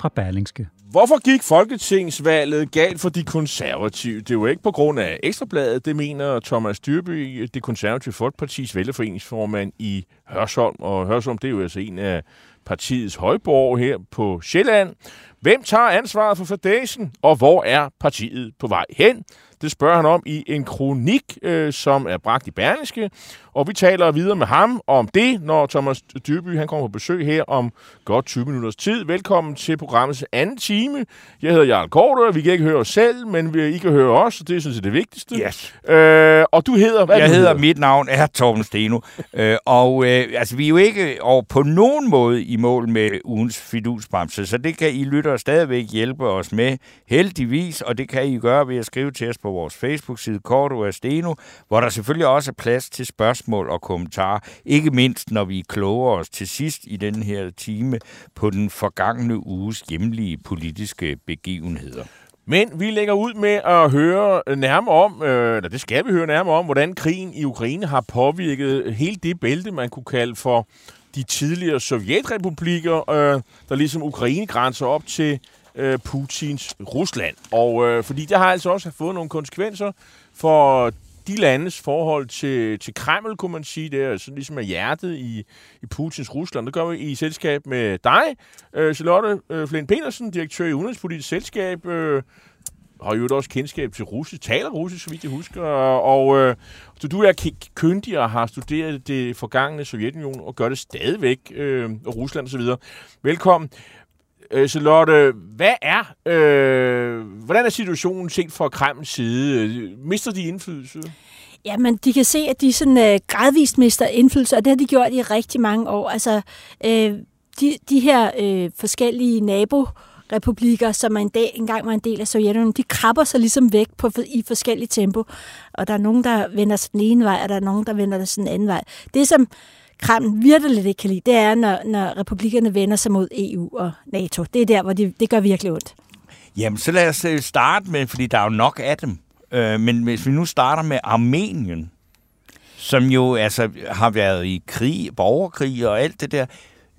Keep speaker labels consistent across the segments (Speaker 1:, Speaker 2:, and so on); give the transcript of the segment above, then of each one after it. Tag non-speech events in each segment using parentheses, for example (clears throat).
Speaker 1: fra Berlingske.
Speaker 2: Hvorfor gik folketingsvalget galt for de konservative? Det er jo ikke på grund af Ekstrabladet, det mener Thomas Dyrby, det konservative Folkepartis vælgerforeningsformand i Hørsholm. Og Hørsholm, det er jo altså en af partiets højborg her på Sjælland. Hvem tager ansvaret for fordæsen, og hvor er partiet på vej hen? Det spørger han om i en kronik, øh, som er bragt i Berlingske. Og vi taler videre med ham om det, når Thomas Dyrby han kommer på besøg her om godt 20 minutters tid. Velkommen til programmets anden time. Jeg hedder Jarl Korter. Vi kan ikke høre os selv, men vi, I kan høre os, og det synes jeg er det vigtigste.
Speaker 3: Yes.
Speaker 2: Øh, og du hedder... Hvad
Speaker 3: Jeg
Speaker 2: du
Speaker 3: hedder, mit navn er Torben Steno, (laughs) øh, og øh, altså, vi er jo ikke og på nogen måde i mål med ugens fidusbremse, så det kan I lytter stadigvæk hjælpe os med, heldigvis, og det kan I gøre ved at skrive til os på vores Facebook-side, Korto Steno, hvor der selvfølgelig også er plads til spørgsmål og kommentarer, ikke mindst når vi kloger os til sidst i den her time på den forgangne uges hjemlige politiske begivenheder.
Speaker 2: Men vi lægger ud med at høre nærmere om, øh, eller det skal vi høre nærmere om, hvordan krigen i Ukraine har påvirket hele det bælte, man kunne kalde for de tidligere sovjetrepublikker, øh, der ligesom Ukraine grænser op til øh, Putins Rusland. Og øh, fordi det har altså også fået nogle konsekvenser for de landes forhold til, til Kreml, kunne man sige. Det er sådan ligesom er hjertet i, i Putins Rusland. Det gør vi i selskab med dig, øh, Charlotte øh, Flint Petersen, direktør i Udenrigspolitisk Selskab, øh, har jo også kendskab til russisk, taler russisk, så vidt jeg husker, og øh, så du er k- kyndig og har studeret det forgangne Sovjetunion og gør det stadigvæk, øh, og Rusland osv. Velkommen. Øh, Charlotte, hvad er, øh, hvordan er situationen set fra Kremls side? Mister de indflydelse?
Speaker 4: Jamen, de kan se, at de sådan øh, gradvist mister indflydelse, og det har de gjort i rigtig mange år. Altså, øh, de, de her øh, forskellige naborepublikker, som en dag, engang var en del af Sovjetunionen, de krabber sig ligesom væk på, i forskellige tempo. Og der er nogen, der vender sig den ene vej, og der er nogen, der vender sig den anden vej. Det, som Kreml virkelig ikke kan lide, det er, når, når republikkerne vender sig mod EU og NATO. Det er der, hvor de, det gør virkelig ondt.
Speaker 3: Jamen, så lad os øh, starte med, fordi der er jo nok af dem. Øh, men hvis vi nu starter med Armenien, som jo altså har været i krig, borgerkrig og alt det der,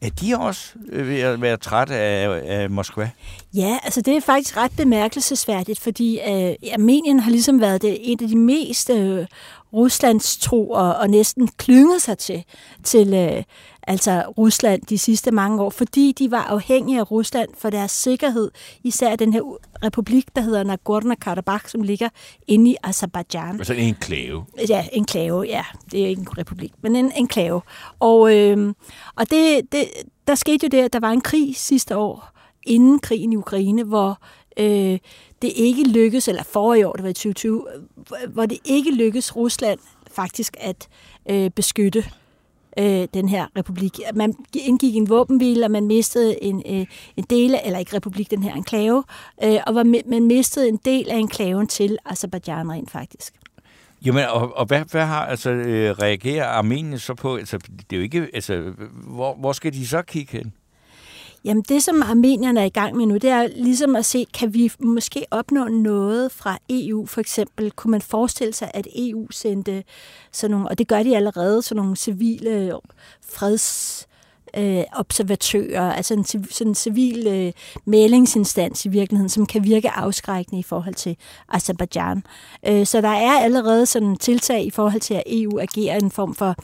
Speaker 3: er de også øh, ved at være trætte af, af Moskva?
Speaker 4: Ja, altså det er faktisk ret bemærkelsesværdigt, fordi øh, Armenien har ligesom været det, en af de mest øh, Ruslands tro og, og næsten klynget sig til, til øh, altså Rusland de sidste mange år, fordi de var afhængige af Rusland for deres sikkerhed, især den her republik, der hedder Nagorno-Karabakh, som ligger inde i Azerbaijan.
Speaker 2: Altså en enklave.
Speaker 4: Ja, enklave, ja. Det er ikke en republik, men en enklave. Og, øh, og det, det, der skete jo det, at der var en krig sidste år, inden krigen i Ukraine, hvor øh, det ikke lykkedes, eller forrige år, det var i 2020, øh, hvor det ikke lykkedes Rusland faktisk at øh, beskytte øh, den her republik. Man indgik en våbenhvile, og man mistede en, øh, en del af, eller ikke republik, den her enklave, øh, og var, man mistede en del af enklaven til Azerbaijan rent faktisk.
Speaker 3: Jamen, og, og hvad, hvad har, altså, øh, reagerer Armenien så på? Altså, det er jo ikke, altså, hvor, hvor skal de så kigge hen?
Speaker 4: Jamen det, som armenierne er i gang med nu, det er ligesom at se, kan vi måske opnå noget fra EU? For eksempel, kunne man forestille sig, at EU sendte sådan nogle, og det gør de allerede, sådan nogle civile øh, freds øh, observatører, altså en, sådan en civil øh, mælingsinstans i virkeligheden, som kan virke afskrækkende i forhold til Azerbaijan. Øh, så der er allerede sådan tiltag i forhold til, at EU agerer en form for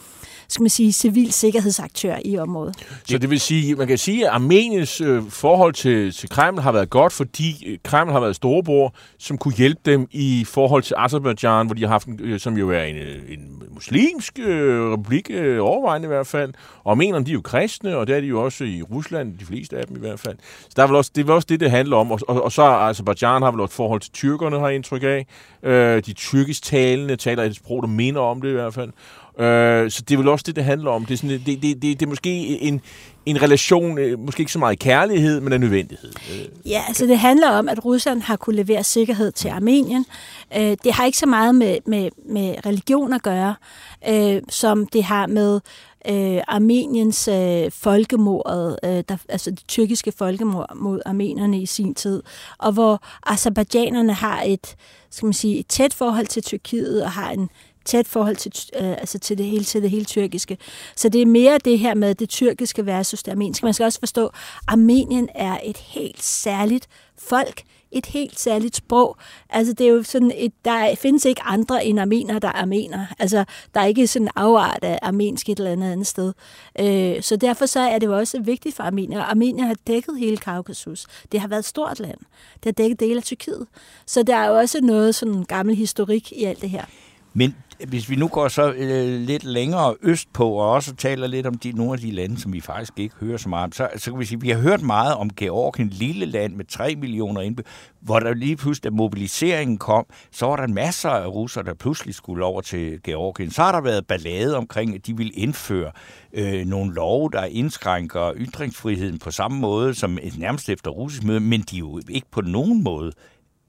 Speaker 4: skal man sige, civil sikkerhedsaktør i området.
Speaker 2: Så det vil sige, man kan sige, at Armeniens øh, forhold til, til Kreml har været godt, fordi øh, Kreml har været storebror, som kunne hjælpe dem i forhold til Azerbaijan, hvor de har haft en, øh, som jo er en, øh, en muslimsk øh, republik, øh, overvejende i hvert fald. Og armenerne, de er jo kristne, og det er de jo også i Rusland, de fleste af dem i hvert fald. Så der er vel også, det er vel også det, det handler om. Og, og, og så Azerbaijan har vel også et forhold til tyrkerne, har jeg indtryk af. Øh, de tyrkisk talende taler et sprog, der minder om det i hvert fald. Øh, så det er vel også det, det handler om. Det er, sådan, det, det, det, det er måske en, en relation, øh, måske ikke så meget kærlighed, men en nødvendighed. Øh.
Speaker 4: Ja, altså det handler om, at Rusland har kunne levere sikkerhed til Armenien. Øh, det har ikke så meget med, med, med religion at gøre, øh, som det har med øh, Armeniens øh, folkemordet, øh, der, altså det tyrkiske folkemord mod armenerne i sin tid, og hvor azerbaijanerne har et, skal man sige, et tæt forhold til Tyrkiet og har en tæt forhold til, øh, altså til, det hele, til det hele tyrkiske. Så det er mere det her med det tyrkiske versus det armenske. Man skal også forstå, at Armenien er et helt særligt folk, et helt særligt sprog. Altså, det er jo sådan et, der findes ikke andre end armener, der er armener. Altså, der er ikke sådan en afart af armensk et eller andet andet sted. Øh, så derfor så er det jo også vigtigt for Armenier. Armenien har dækket hele Kaukasus. Det har været et stort land. Det har dækket dele af Tyrkiet. Så der er jo også noget sådan gammel historik i alt det her.
Speaker 3: Men hvis vi nu går så øh, lidt længere øst på og også taler lidt om de, nogle af de lande, som vi faktisk ikke hører så meget om, så, så kan vi sige, at vi har hørt meget om Georgien, lille land med 3 millioner indbyggere, hvor der lige pludselig, da mobiliseringen kom, så var der masser af russere, der pludselig skulle over til Georgien. Så har der været ballade omkring, at de vil indføre øh, nogle love, der indskrænker ytringsfriheden på samme måde som et nærmest efter russisk møde, men de er jo ikke på nogen måde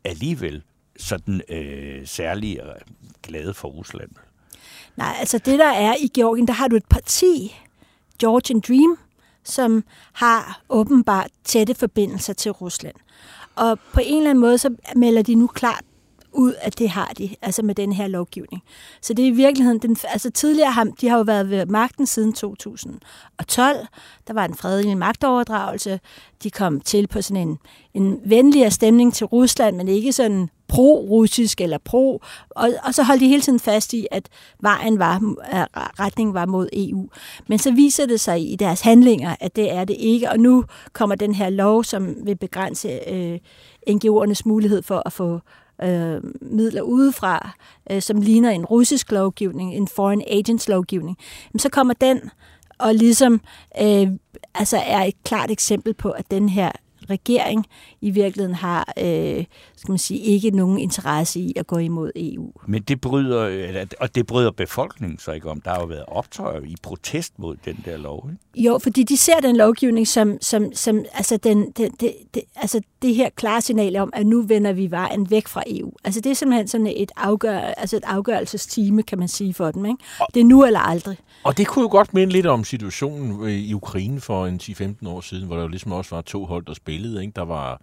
Speaker 3: alligevel sådan øh, særlig øh, glade for Rusland?
Speaker 4: Nej, altså det der er i Georgien, der har du et parti, Georgian Dream, som har åbenbart tætte forbindelser til Rusland. Og på en eller anden måde, så melder de nu klart ud, at det har de, altså med den her lovgivning. Så det er i virkeligheden, den, altså tidligere har de har jo været ved magten siden 2012. Der var en fredelig magtoverdragelse. De kom til på sådan en, en venligere stemning til Rusland, men ikke sådan pro-russisk eller pro, og, og så holdt de hele tiden fast i, at vejen var, retningen var mod EU. Men så viser det sig i deres handlinger, at det er det ikke, og nu kommer den her lov, som vil begrænse øh, NGO'ernes mulighed for at få øh, midler udefra, øh, som ligner en russisk lovgivning, en foreign agents lovgivning, så kommer den og ligesom øh, altså er et klart eksempel på, at den her regering i virkeligheden har øh, skal man sige, ikke nogen interesse i at gå imod EU.
Speaker 3: Men det bryder, og det bryder befolkningen så ikke om. Der har jo været optøjer i protest mod den der lov. Ikke?
Speaker 4: Jo, fordi de ser den lovgivning som, som, som altså, den, den, det, det, altså det her klare signal om, at nu vender vi vejen væk fra EU. Altså det er simpelthen sådan et, afgør, altså et afgørelsestime, kan man sige for dem. Ikke? Det er nu eller aldrig.
Speaker 2: Og det kunne jo godt minde lidt om situationen i Ukraine for en 10-15 år siden, hvor der jo ligesom også var to hold, der spillede. Ikke? Der var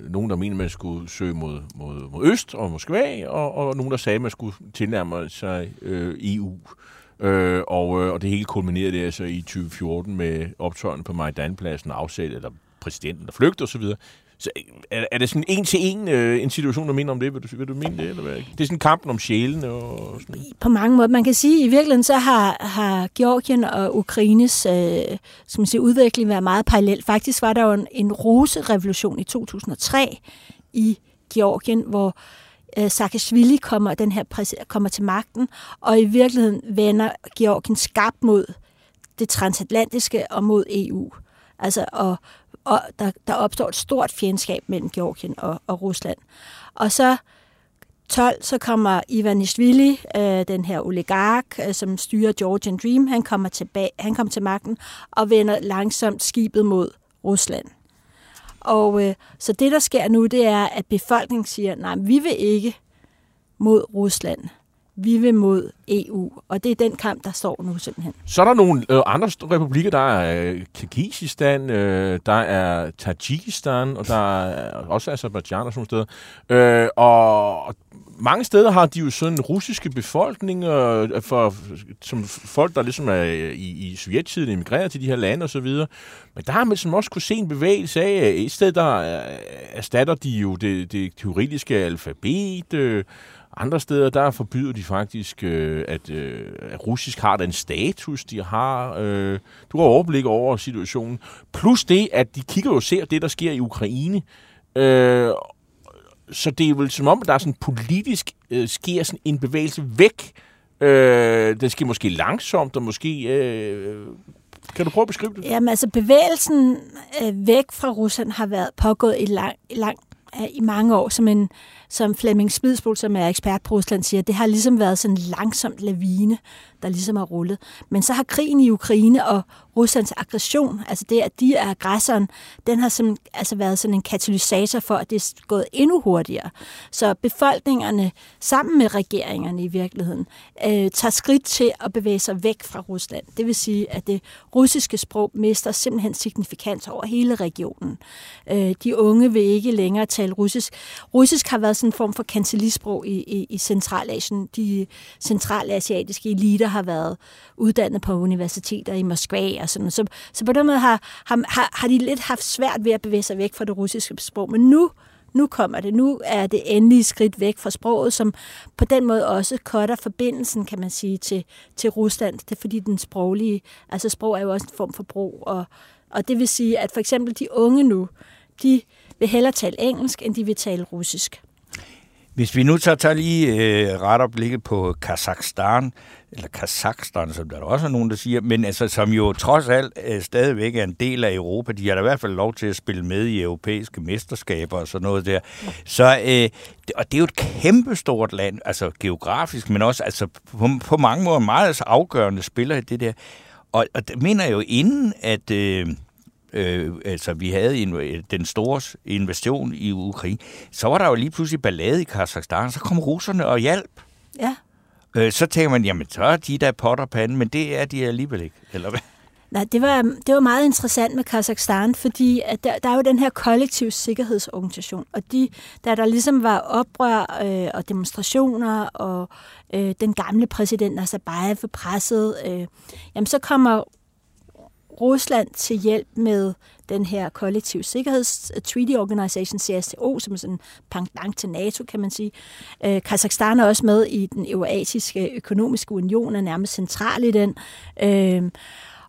Speaker 2: øh, nogen, der mente, man skulle søge mod, mod, mod øst og Moskva, og, og nogen, der sagde, man skulle tilnærme sig øh, EU. Øh, og, øh, og det hele kulminerede altså i 2014 med optøjerne på Majdanpladsen, afsæt, eller præsidenten, der flygter osv. Så er, er det sådan en til en øh, en situation, der minder om det? Vil du, vil du mene det? Eller hvad? Det er sådan kampen om sjælen og sådan
Speaker 4: På mange måder. Man kan sige, at i virkeligheden så har, har Georgien og Ukraines øh, som man siger, udvikling været meget parallel. Faktisk var der jo en, en roserevolution i 2003 i Georgien, hvor øh, Saakashvili kommer, den her kommer til magten, og i virkeligheden vender Georgien skarpt mod det transatlantiske og mod EU. Altså, og og der, der opstår et stort fjendskab mellem Georgien og, og Rusland. Og så 12, så kommer Ivan Ishvili, øh, den her oligark, øh, som styrer Georgian Dream, han kommer, tilbage, han kommer til magten og vender langsomt skibet mod Rusland. Og øh, så det, der sker nu, det er, at befolkningen siger, nej, vi vil ikke mod Rusland vi vil mod EU, og det er den kamp, der står nu simpelthen.
Speaker 2: Så er der nogle øh, andre republikker, der er øh, Kirgisistan, øh, der er Tajikistan, og der er også Azerbaijan og sådan steder. Øh, og mange steder har de jo sådan russiske befolkninger, øh, for, som folk, der ligesom er øh, i, i sovjettiden emigreret til de her lande osv. Men der har man som også kunne se en bevægelse af, øh, et sted der øh, erstatter de jo det, det teoretiske alfabet, øh, andre steder, der forbyder de faktisk, øh, at, øh, at russisk har den status, de har. Øh, du har overblik over situationen. Plus det, at de kigger og ser det, der sker i Ukraine. Øh, så det er vel som om, at der er sådan politisk øh, sker sådan en bevægelse væk. Øh, den sker måske langsomt, og måske... Øh, kan du prøve at beskrive det?
Speaker 4: Jamen altså, bevægelsen øh, væk fra Rusland har været pågået i lang, lang øh, i mange år, som, en, som Flemming Smidsbol, som er ekspert på Rusland, siger, det har ligesom været sådan en langsomt lavine, der ligesom har rullet. Men så har krigen i Ukraine og Ruslands aggression, altså det, at de er aggressoren, den har som, altså været sådan en katalysator for, at det er gået endnu hurtigere. Så befolkningerne, sammen med regeringerne i virkeligheden, øh, tager skridt til at bevæge sig væk fra Rusland. Det vil sige, at det russiske sprog mister simpelthen signifikans over hele regionen. Øh, de unge vil ikke længere tale russisk. Russisk har været sådan en form for kancelisprog i, i, i Centralasien. De centralasiatiske eliter har været uddannet på universiteter i Moskva og sådan så, så på den måde har, har, har de lidt haft svært ved at bevæge sig væk fra det russiske sprog. Men nu nu kommer det. Nu er det endelige skridt væk fra sproget, som på den måde også cutter forbindelsen, kan man sige, til, til Rusland. Det er fordi den sproglige, altså sprog er jo også en form for brug, og, og det vil sige, at for eksempel de unge nu, de vil hellere tale engelsk, end de vil tale russisk.
Speaker 3: Hvis vi nu så tager lige øh, ret op blikket på Kazakhstan, eller Kazakhstan, som der også er nogen, der siger, men altså, som jo trods alt øh, stadigvæk er en del af Europa. De har da i hvert fald lov til at spille med i europæiske mesterskaber og sådan noget der. Så, øh, og det er jo et kæmpestort land, altså geografisk, men også altså, på, på mange måder meget altså, afgørende spiller i det der. Og, og det mener jeg jo, inden at... Øh, øh, altså vi havde en, den store invasion i Ukraine, så var der jo lige pludselig ballade i Kazakhstan, så kom russerne og hjalp.
Speaker 4: Ja.
Speaker 3: Øh, så tænker man, jamen så er de der potterpande, men det er de alligevel ikke, eller hvad?
Speaker 4: Nej, det var, det var meget interessant med Kazakhstan, fordi at der, der er jo den her kollektiv sikkerhedsorganisation, og de, da der ligesom var oprør øh, og demonstrationer, og øh, den gamle præsident Nazarbayev presset, øh, jamen så kommer Rusland til hjælp med den her kollektiv sikkerheds uh, Treaty Organization, CSTO, som er sådan pendant til NATO, kan man sige. Øh, Kazakhstan er også med i den eurasiske økonomiske union, er nærmest central i den. Øh,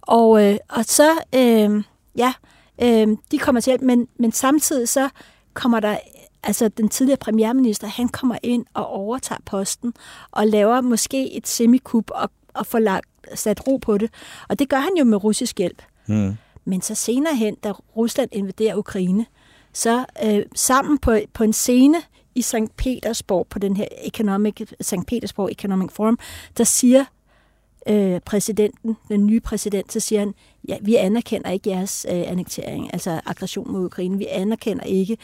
Speaker 4: og, øh, og så, øh, ja, øh, de kommer til hjælp, men, men samtidig så kommer der altså den tidligere premierminister, han kommer ind og overtager posten og laver måske et semikup og, og får lagt sat ro på det. Og det gør han jo med russisk hjælp. Mm. Men så senere hen, da Rusland invaderer Ukraine, så øh, sammen på, på en scene i St. Petersborg, på den her Economic, St. Petersborg Economic Forum, der siger øh, præsidenten, den nye præsident, så siger han, ja, vi anerkender ikke jeres øh, annektering, altså aggression mod Ukraine. Vi anerkender ikke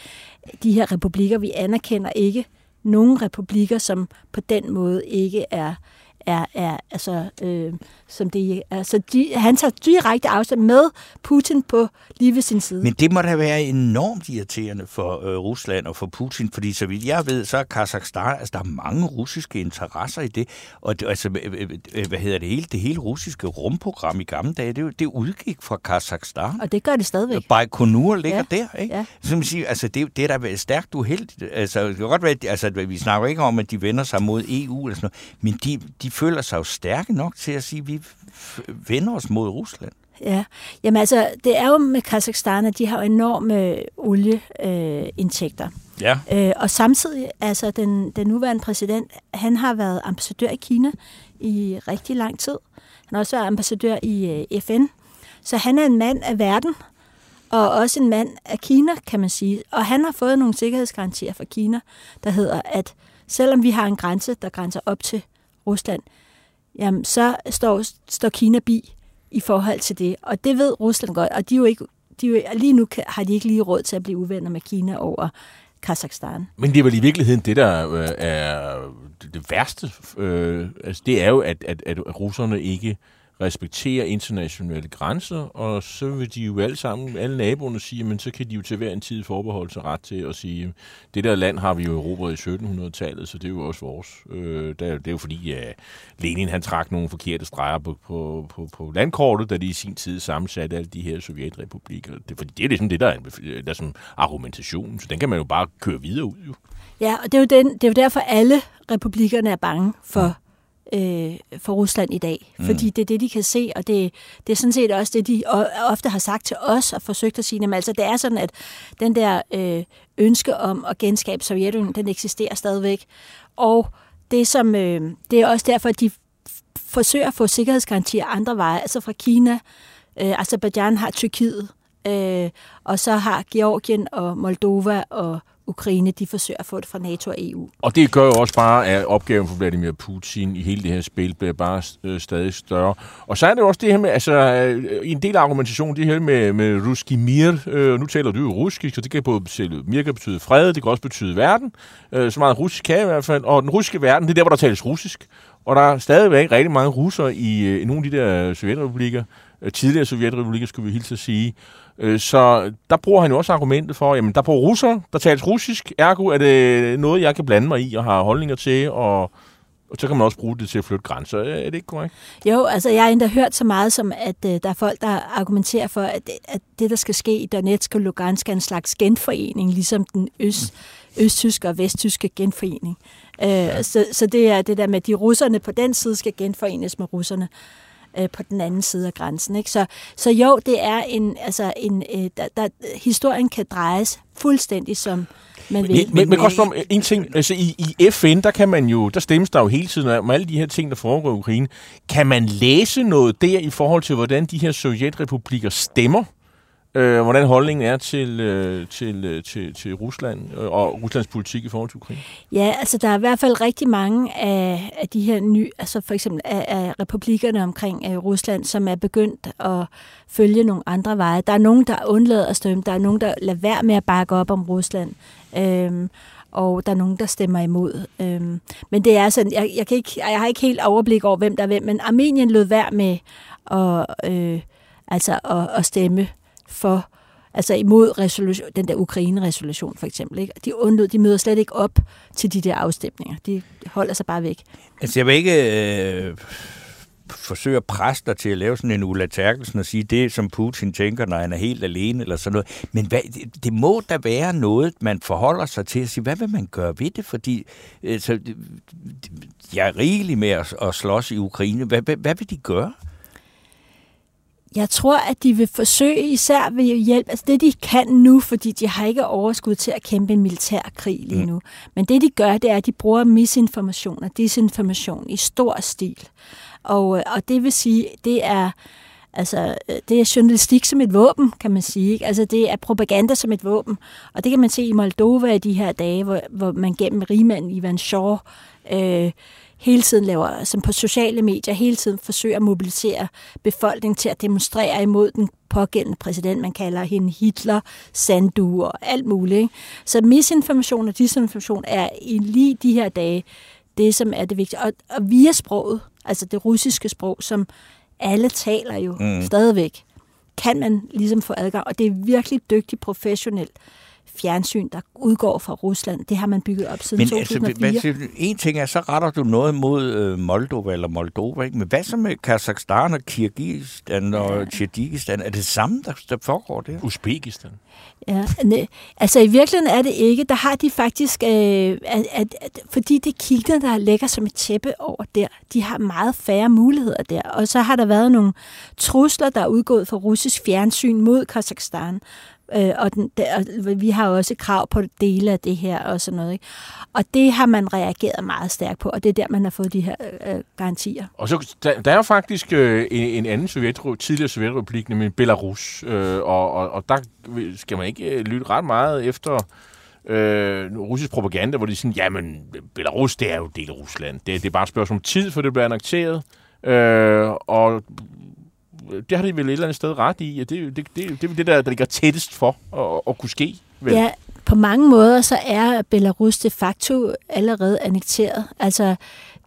Speaker 4: de her republikker. Vi anerkender ikke nogen republikker, som på den måde ikke er er, er altså, øh, som det altså de, han tager direkte afstand med Putin på lige ved sin side.
Speaker 3: Men det må da være enormt irriterende for øh, Rusland og for Putin, fordi så vidt jeg ved, så er Kazakhstan, altså der er mange russiske interesser i det, og det, altså, øh, øh, hvad hedder det hele, det hele russiske rumprogram i gamle dage, det, det udgik fra Kazakhstan.
Speaker 4: Og det gør det stadigvæk.
Speaker 3: Baikonur ligger ja. der, ikke? Ja. Så man siger, altså det, det er da stærkt uheldigt. Altså, det kan godt være, altså, vi snakker ikke om, at de vender sig mod EU eller sådan noget, men de, de føler sig jo stærke nok til at sige, at vi vender os mod Rusland.
Speaker 4: Ja, jamen altså, det er jo med Kazakhstan, at de har enorme olieindtægter. Øh, ja. Øh, og samtidig, altså den, den nuværende præsident, han har været ambassadør i Kina i rigtig lang tid. Han har også været ambassadør i øh, FN. Så han er en mand af verden, og også en mand af Kina, kan man sige. Og han har fået nogle sikkerhedsgarantier fra Kina, der hedder, at selvom vi har en grænse, der grænser op til Rusland, jamen så står, står Kina bi i forhold til det. Og det ved Rusland godt, og de er jo ikke, de er jo, lige nu har de ikke lige råd til at blive uvenner med Kina over Kazakhstan.
Speaker 2: Men det er vel i virkeligheden det, der øh, er det værste. Øh, altså det er jo, at, at, at russerne ikke respekterer internationale grænser, og så vil de jo alle sammen, alle naboerne sige, men så kan de jo til hver en tid forbeholde sig ret til at sige, det der land har vi jo erobret i 1700-tallet, så det er jo også vores. Øh, det, er, det er jo fordi, at Lenin han trak nogle forkerte streger på, på, på, på landkortet, da de i sin tid sammensatte alle de her sovjetrepublikker. Det, fordi det er ligesom det, der er, der er som argumentation, så den kan man jo bare køre videre ud. Jo.
Speaker 4: Ja, og det er jo, den, det er jo derfor, alle republikkerne er bange for øh, for Rusland i dag. Mm. Fordi det er det, de kan se, og det, det er sådan set også det, de ofte har sagt til os og forsøgt at sige. Jamen, altså, det er sådan, at den der øh, ønske om at genskabe Sovjetunionen, den eksisterer stadigvæk. Og det, som, øh, det er også derfor, at de forsøger at få sikkerhedsgarantier andre veje, altså fra Kina, øh, Azerbaijan har Tyrkiet, øh, og så har Georgien og Moldova og Ukraine, de forsøger at få det fra NATO og EU.
Speaker 2: Og det gør jo også bare, at opgaven for Vladimir Putin i hele det her spil bliver bare øh, stadig større. Og så er det jo også det her med, altså øh, en del af argumentationen, det her med, med ruski mir, øh, nu taler du jo russisk, så det kan både betyde, mir kan betyde fred, det kan også betyde verden, øh, så meget russisk kan i hvert fald, og den russiske verden, det er der, hvor der tales russisk. Og der er stadigvæk rigtig mange russere i, øh, i nogle af de der sovjetrepublikker, tidligere sovjetrepublikker, skulle vi hilse at sige. Øh, så der bruger han jo også argumentet for, jamen der bor russere, der tales russisk, ergo er det noget, jeg kan blande mig i og har holdninger til, og, og så kan man også bruge det til at flytte grænser. Er det ikke korrekt?
Speaker 4: Jo, altså jeg har endda hørt så meget som, at øh, der er folk, der argumenterer for, at, at det, der skal ske i Donetsk og Lugansk, er en slags genforening, ligesom den øst, østtyske og vesttyske genforening. Øh, ja. så, så det er det der med, at de russerne på den side skal genforenes med russerne øh, på den anden side af grænsen. Ikke? Så, så jo, det er en, altså en, øh, der, der, historien kan drejes fuldstændig som man vil.
Speaker 2: Men, men, men også om en ting, altså i, i FN, der kan man jo, der stemmes der jo hele tiden om alle de her ting, der foregår i Ukraine. Kan man læse noget der i forhold til, hvordan de her sovjetrepublikker stemmer? Øh, hvordan holdningen er til, øh, til, øh, til, til Rusland øh, og Ruslands politik i forhold til Ukraine?
Speaker 4: Ja, altså der er i hvert fald rigtig mange af, af de her nye, altså for eksempel af, af republikkerne omkring af Rusland, som er begyndt at følge nogle andre veje. Der er nogen, der undlader at stemme, der er nogen, der lader være med at bakke op om Rusland. Øhm, og der er nogen, der stemmer imod. Øhm, men det er sådan, jeg, jeg, kan ikke, jeg har ikke helt overblik over, hvem der er hvem, men Armenien lød værd med at, øh, altså at, at stemme for altså imod resolution, den der Ukraine-resolution for eksempel. Ikke? De undlod, de møder slet ikke op til de der afstemninger. De holder sig bare væk.
Speaker 3: Altså jeg vil ikke øh, forsøge at presse dig til at lave sådan en Ulla Terkelsen og sige det, som Putin tænker, når han er helt alene eller sådan noget. Men hvad, det, det må da være noget, man forholder sig til at sige, hvad vil man gøre ved det? Fordi øh, så, øh, jeg er rigelig med at, at slås i Ukraine. Hvad, hvad, hvad vil de gøre?
Speaker 4: Jeg tror, at de vil forsøge især ved hjælp, altså det de kan nu, fordi de har ikke overskud til at kæmpe en militær krig lige mm. nu. Mm. Men det de gør, det er, at de bruger misinformation og disinformation i stor stil. Og, øh, og det vil sige, det er, altså, øh, det er journalistik som et våben, kan man sige. Ikke? Altså, det er propaganda som et våben. Og det kan man se i Moldova i de her dage, hvor, hvor man gennem rigmanden Ivan Shaw øh, hele tiden laver, som på sociale medier, hele tiden forsøger at mobilisere befolkningen til at demonstrere imod den pågældende præsident. Man kalder hende Hitler, Sandu og alt muligt. Ikke? Så misinformation og disinformation er i lige de her dage det, som er det vigtige. Og, og via sproget, altså det russiske sprog, som alle taler jo mm. stadigvæk, kan man ligesom få adgang. Og det er virkelig dygtigt professionelt fjernsyn, der udgår fra Rusland. Det har man bygget op siden Men 2004. Altså, hvad,
Speaker 3: en ting er, så retter du noget mod øh, Moldova eller Moldova, ikke? men hvad så med Kazakhstan og Kirgistan og ja. Tjadikistan? Er det samme, der, der foregår der?
Speaker 2: Uzbekistan?
Speaker 4: Ja, ne, altså i virkeligheden er det ikke. Der har de faktisk, øh, at, at, at, fordi det kilder, der lægger som et tæppe over der, de har meget færre muligheder der. Og så har der været nogle trusler, der er udgået fra russisk fjernsyn mod Kazakhstan, Øh, og, den, der, vi har også krav på dele af det her og sådan noget. Ikke? Og det har man reageret meget stærkt på, og det er der, man har fået de her øh, øh garantier.
Speaker 2: Og så der, der er jo faktisk øh, en, en anden sovjet, tidligere sovjetrepublik, nemlig Belarus, øh, og, og, og der skal man ikke øh, lytte ret meget efter øh, russisk propaganda, hvor de siger, jamen, Belarus, det er jo del af Rusland. Det, det er bare et spørgsmål om tid, for det bliver annekteret. Øh, og det har de vel et eller andet sted ret i, at det, det, det, det er det, der, der ligger tættest for at, at kunne ske. Vel?
Speaker 4: Ja, på mange måder så er Belarus de facto allerede annekteret. Altså,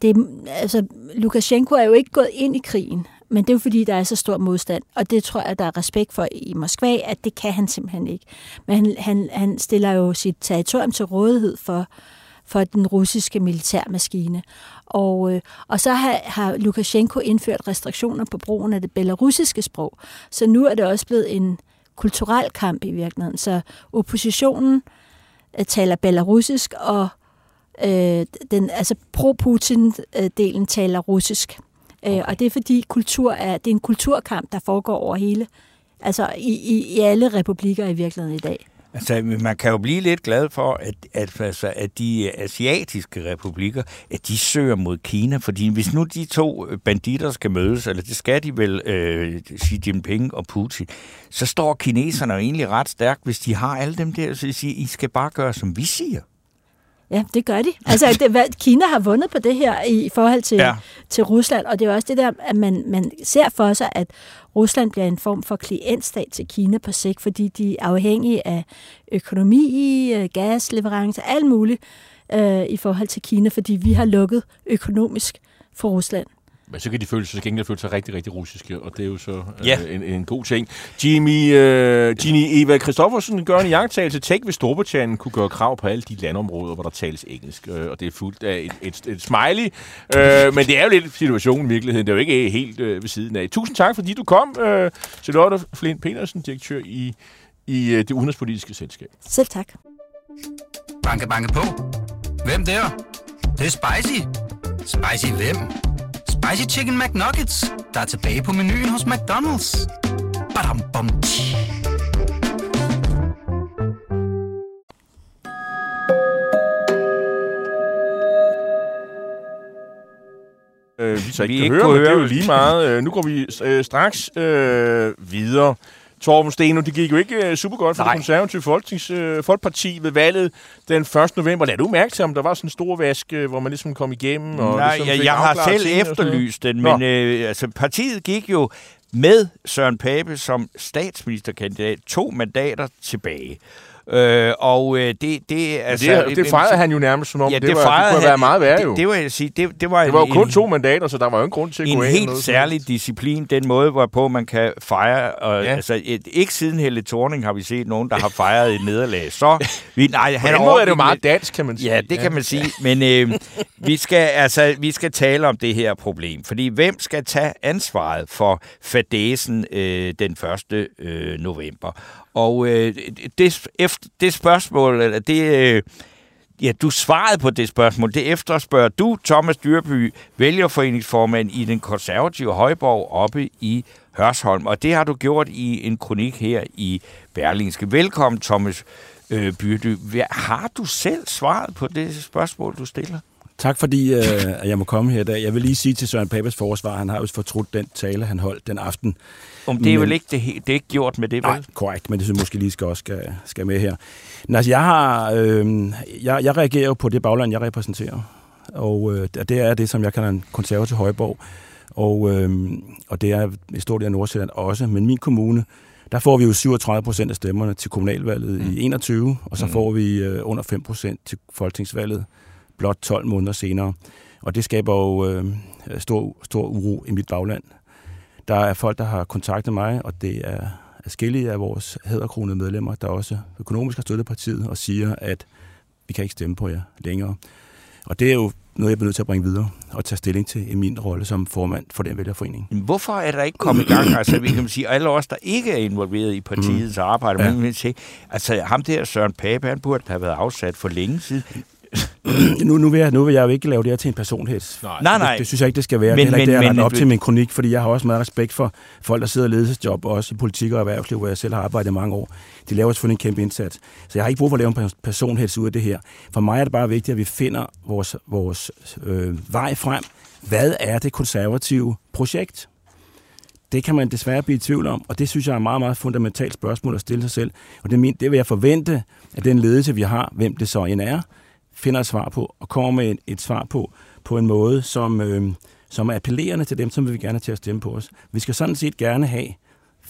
Speaker 4: det, altså, Lukashenko er jo ikke gået ind i krigen, men det er jo fordi, der er så stor modstand, og det tror jeg, der er respekt for i Moskva, at det kan han simpelthen ikke. Men han, han, han stiller jo sit territorium til rådighed for, for den russiske militærmaskine. Og, øh, og så har, har Lukashenko indført restriktioner på brugen af det belarusiske sprog. Så nu er det også blevet en kulturel kamp i virkeligheden. Så oppositionen øh, taler belarusisk, og øh, den, altså pro-Putin-delen taler russisk. Øh, okay. og det er fordi kultur er, det er en kulturkamp, der foregår over hele, altså i, i, i alle republikker i virkeligheden i dag.
Speaker 3: Altså, man kan jo blive lidt glad for, at, at, altså, at de asiatiske republikker, at de søger mod Kina, fordi hvis nu de to banditter skal mødes, eller det skal de vel, øh, Xi Jinping og Putin, så står kineserne jo egentlig ret stærkt, hvis de har alle dem der, så de siger, I skal bare gøre, som vi siger.
Speaker 4: Ja, det gør de. Altså, det, hvad, Kina har vundet på det her i forhold til, ja. til Rusland, og det er også det der, at man, man ser for sig, at Rusland bliver en form for klientstat til Kina på sigt, fordi de er afhængige af økonomi, øh, gasleverancer, alt muligt øh, i forhold til Kina, fordi vi har lukket økonomisk for Rusland.
Speaker 2: Men så kan de føle sig, gengæld føle sig rigtig, rigtig russiske, og det er jo så øh, ja. en, en god ting. Jimmy, øh, Ginny Eva Christoffersen gør en jagttagelse. Tænk, hvis Storbritannien kunne gøre krav på alle de landområder, hvor der tales engelsk, øh, og det er fuldt af et, et, et smiley. Øh, men det er jo lidt situationen i virkeligheden. Det er jo ikke helt øh, ved siden af. Tusind tak, fordi du kom, øh, Charlotte Flint Petersen, direktør i, i øh, det udenrigspolitiske selskab.
Speaker 4: Selv tak.
Speaker 5: Banke, banke på. Hvem der? Det, det er spicy. Spicy hvem? Spicy Chicken McNuggets, der er tilbage på menuen hos McDonald's. Badum, bom,
Speaker 2: øh, vi så ikke vi kan ikke høre, men høre. det er jo lige meget. Øh, nu går vi øh, straks øh, videre. Torben Steno, det gik jo ikke uh, super godt for Nej. det konservative Folketings, uh, Folkeparti ved valget den 1. november. Lad du mærke til, om der var sådan en stor vask, uh, hvor man ligesom kom igennem? Og
Speaker 3: Nej,
Speaker 2: ligesom
Speaker 3: jeg, jeg har selv efterlyst den, men uh, altså, partiet gik jo med Søren Pape som statsministerkandidat to mandater tilbage. Øh, og øh, det, det,
Speaker 2: altså, det, det fejrede han jo nærmest som om, ja, det, det, var, det kunne han, være meget værre
Speaker 3: det,
Speaker 2: jo.
Speaker 3: Det, var, jeg sige, det, det var,
Speaker 2: det var jo kun en, to mandater, så der var jo en grund til at
Speaker 3: en
Speaker 2: gå
Speaker 3: En helt noget særlig sådan. disciplin, den måde, hvorpå man kan fejre. Og, ja. altså, et, ikke siden Helle Thorning har vi set nogen, der har fejret et nederlag. Så, vi, nej,
Speaker 2: han måde er det jo meget dansk, kan man sige.
Speaker 3: Ja, det ja. kan man sige. Men øh, vi, skal, altså, vi skal tale om det her problem. Fordi hvem skal tage ansvaret for fadesen øh, den 1. Øh, november? Og øh, det, efter, det spørgsmål, eller det, øh, ja, du svarede på det spørgsmål, det efterspørger du, Thomas Dyrby, vælgerforeningsformand i den konservative Højborg oppe i Hørsholm. Og det har du gjort i en kronik her i Berlingske. Velkommen, Thomas øh, Byrdy. Har du selv svaret på det spørgsmål, du stiller?
Speaker 6: Tak fordi øh, jeg må komme her i dag. Jeg vil lige sige til Søren Papers forsvar, han har jo fortrudt den tale, han holdt den aften.
Speaker 3: Om det er men, vel ikke, det, det er ikke gjort med det, vel?
Speaker 6: Nej, korrekt, men det synes jeg måske lige skal også skal, skal med her. Men altså, jeg, har, øh, jeg, jeg reagerer jo på det bagland, jeg repræsenterer. Og øh, det er det, som jeg kalder en konservativ højborg. Og, øh, og det er i stort del af Nordsjælland også. Men min kommune, der får vi jo 37 procent af stemmerne til kommunalvalget mm. i 21, og så mm. får vi øh, under 5 procent til folketingsvalget blot 12 måneder senere. Og det skaber jo øh, stor, stor uro i mit bagland. Der er folk, der har kontaktet mig, og det er forskellige af vores hæderkronede medlemmer, der også økonomisk har støttet partiet og siger, at vi kan ikke stemme på jer længere. Og det er jo noget, jeg bliver nødt til at bringe videre og tage stilling til i min rolle som formand for den vælgerforening.
Speaker 3: Hvorfor er der ikke kommet i gang? (clears throat) Altså, vi kan sige, alle os, der ikke er involveret i partiets mm. arbejde, ja. men sige, altså ham der Søren Pape, han burde have været afsat for længe siden. (clears throat)
Speaker 6: nu, nu, vil jeg, nu vil jeg jo ikke lave det her til en personheds.
Speaker 3: Nej, nej.
Speaker 6: nej. Det, det synes jeg ikke, det skal være. Men, det er ikke det, jeg op til min kronik, fordi jeg har også meget respekt for folk, der sidder i ledelsesjob, og også i politik og erhvervsliv, hvor jeg selv har arbejdet i mange år. De laver selvfølgelig en kæmpe indsats. Så jeg har ikke brug for at lave en personheds ud af det her. For mig er det bare vigtigt, at vi finder vores, vores øh, vej frem. Hvad er det konservative projekt? Det kan man desværre blive i tvivl om, og det synes jeg er et meget, meget fundamentalt spørgsmål at stille sig selv. Og det, det vil jeg forvente, at den ledelse, vi har, hvem det så end er, finder et svar på, og kommer med et, et svar på, på en måde, som, øh, som er appellerende til dem, som vil gerne til at stemme på os. Vi skal sådan set gerne have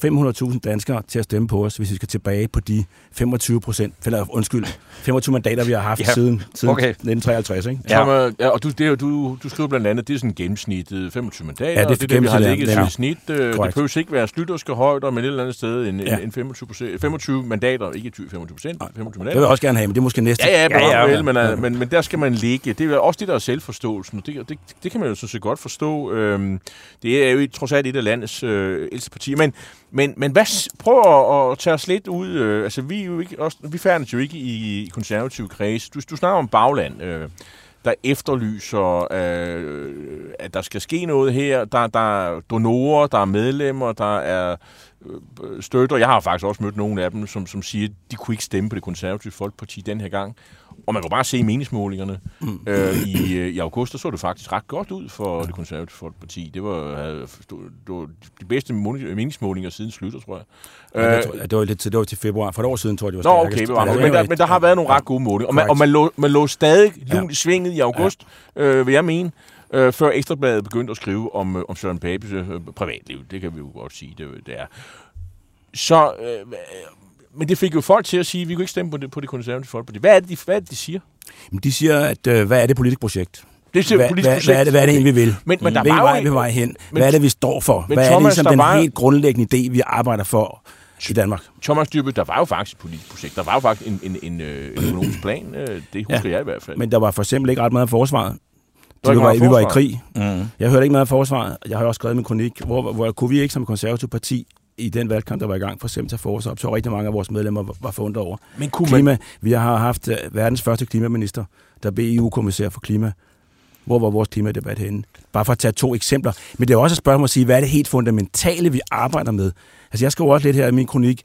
Speaker 6: 500.000 danskere til at stemme på os, hvis vi skal tilbage på de 25 procent, eller undskyld, 25 mandater, vi har haft ja. siden, siden okay. 1953. Ikke?
Speaker 2: Ja. Som, ja, og du, det, du, du skriver blandt andet, det er sådan gennemsnittet 25 mandater, ja, det er, det, det vi har ligget ja. i snit. Øh, det behøver ikke være slytterske højder, men et eller andet sted en, ja. en 25, 25 mandater, ikke 25 procent, 25 mandater.
Speaker 6: Det vil jeg også gerne have, men det er måske næste.
Speaker 2: Ja, ja, ja, ja, ja, men, ja. Men, men, der skal man ligge. Det er også det, der er selvforståelsen. Det, det, det kan man jo så set godt forstå. Øhm, det er jo trods alt et af landets øh, ældste partier. Men, men, men hvad, prøv at, at tage os lidt ud. Øh, altså, vi, er jo ikke, også, vi færdes jo ikke i, i konservative kreds. Du, du snakker om bagland, øh, der efterlyser, øh, at der skal ske noget her. Der, der er donorer, der er medlemmer, der er støtter. Jeg har faktisk også mødt nogle af dem, som, som siger, at de kunne ikke stemme på det konservative folkeparti den her gang. Og man kan bare se i meningsmålingerne. Mm. Øh, i, øh, I august så, så det faktisk ret godt ud for det konservative folkeparti. Det var, det var de bedste meningsmålinger siden slutter, tror jeg.
Speaker 6: Ja, det,
Speaker 2: øh,
Speaker 6: det, var lidt til, det var til februar. For et år siden, tror jeg, det
Speaker 2: var Nå, okay, var, men, der, men der har været nogle ret gode målinger. Og man, og man, lå, man lå stadig lun i svinget i august, ja. øh, vil jeg mene øh, før Ekstrabladet begyndte at skrive om, øh, om Søren Papes øh, privatliv. Det kan vi jo godt sige, det, det er. Så, øh, men det fik jo folk til at sige, at vi kunne ikke stemme på det, på det konservative folkeparti. Hvad er det, de, hvad er det, de siger?
Speaker 6: Jamen, de siger, at øh, hvad er det politiske projekt?
Speaker 2: Det er
Speaker 6: hvad,
Speaker 2: politisk
Speaker 6: hvad, hvad, er det, hvad er det egentlig, vi vil?
Speaker 2: Men, men der
Speaker 6: Hvilken
Speaker 2: var
Speaker 6: vej vi vej hen? Men, hvad er det, vi står for? Hvad
Speaker 2: Thomas,
Speaker 6: er det ligesom den
Speaker 2: var...
Speaker 6: helt grundlæggende idé, vi arbejder for i Danmark?
Speaker 2: Thomas Dyrbe, der var jo faktisk et politisk projekt. Der var jo faktisk en, en, en, øh, en økonomisk plan. Øh, det husker ja, jeg i hvert fald.
Speaker 6: Men der var for eksempel ikke ret meget af forsvaret. Vi var, vi var i krig. Mm. Jeg hørte ikke meget af forsvaret. Jeg har også skrevet min kronik, hvor, hvor kunne vi ikke som konservativ parti i den valgkamp, der var i gang for til forsvar, så rigtig mange af vores medlemmer var, forundret over. Men kunne klima, man... Vi har haft uh, verdens første klimaminister, der blev EU-kommissær for klima. Hvor var vores klimadebat henne? Bare for at tage to eksempler. Men det er også et spørgsmål at sige, hvad er det helt fundamentale, vi arbejder med? Altså jeg skriver også lidt her i min kronik,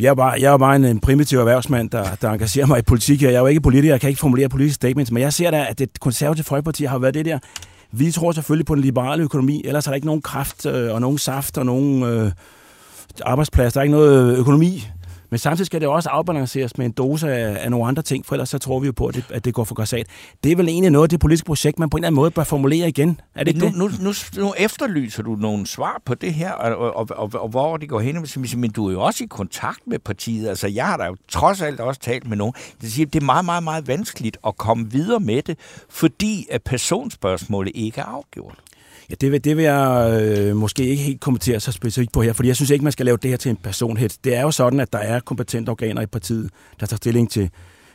Speaker 6: jeg er bare, jeg er bare en, en primitiv erhvervsmand, der, der engagerer mig i politik. Jeg er jo ikke politiker, jeg kan ikke formulere politiske statements, men jeg ser da, at det konservative folkeparti har været det der. Vi tror selvfølgelig på den liberale økonomi, ellers er der ikke nogen kraft øh, og nogen saft og nogen øh, arbejdsplads. Der er ikke noget øh, økonomi men samtidig skal det også afbalanceres med en dose af, af nogle andre ting, for ellers så tror vi jo på, at det, at det går for græsat. Det er vel egentlig noget af det politiske projekt, man på en eller anden måde bør formulere igen. Er det ikke
Speaker 3: nu, det? Nu, nu, nu efterlyser du nogle svar på det her, og, og, og, og hvor det går hen. Men du er jo også i kontakt med partiet. Altså, jeg har da jo trods alt også talt med nogen. Det siger, det er meget, meget, meget vanskeligt at komme videre med det, fordi at personspørgsmålet ikke er afgjort.
Speaker 6: Ja, det vil, det vil jeg øh, måske ikke helt kommentere så specifikt på her, fordi jeg synes ikke, man skal lave det her til en personhed. Det er jo sådan, at der er kompetente organer i partiet, der tager stilling til,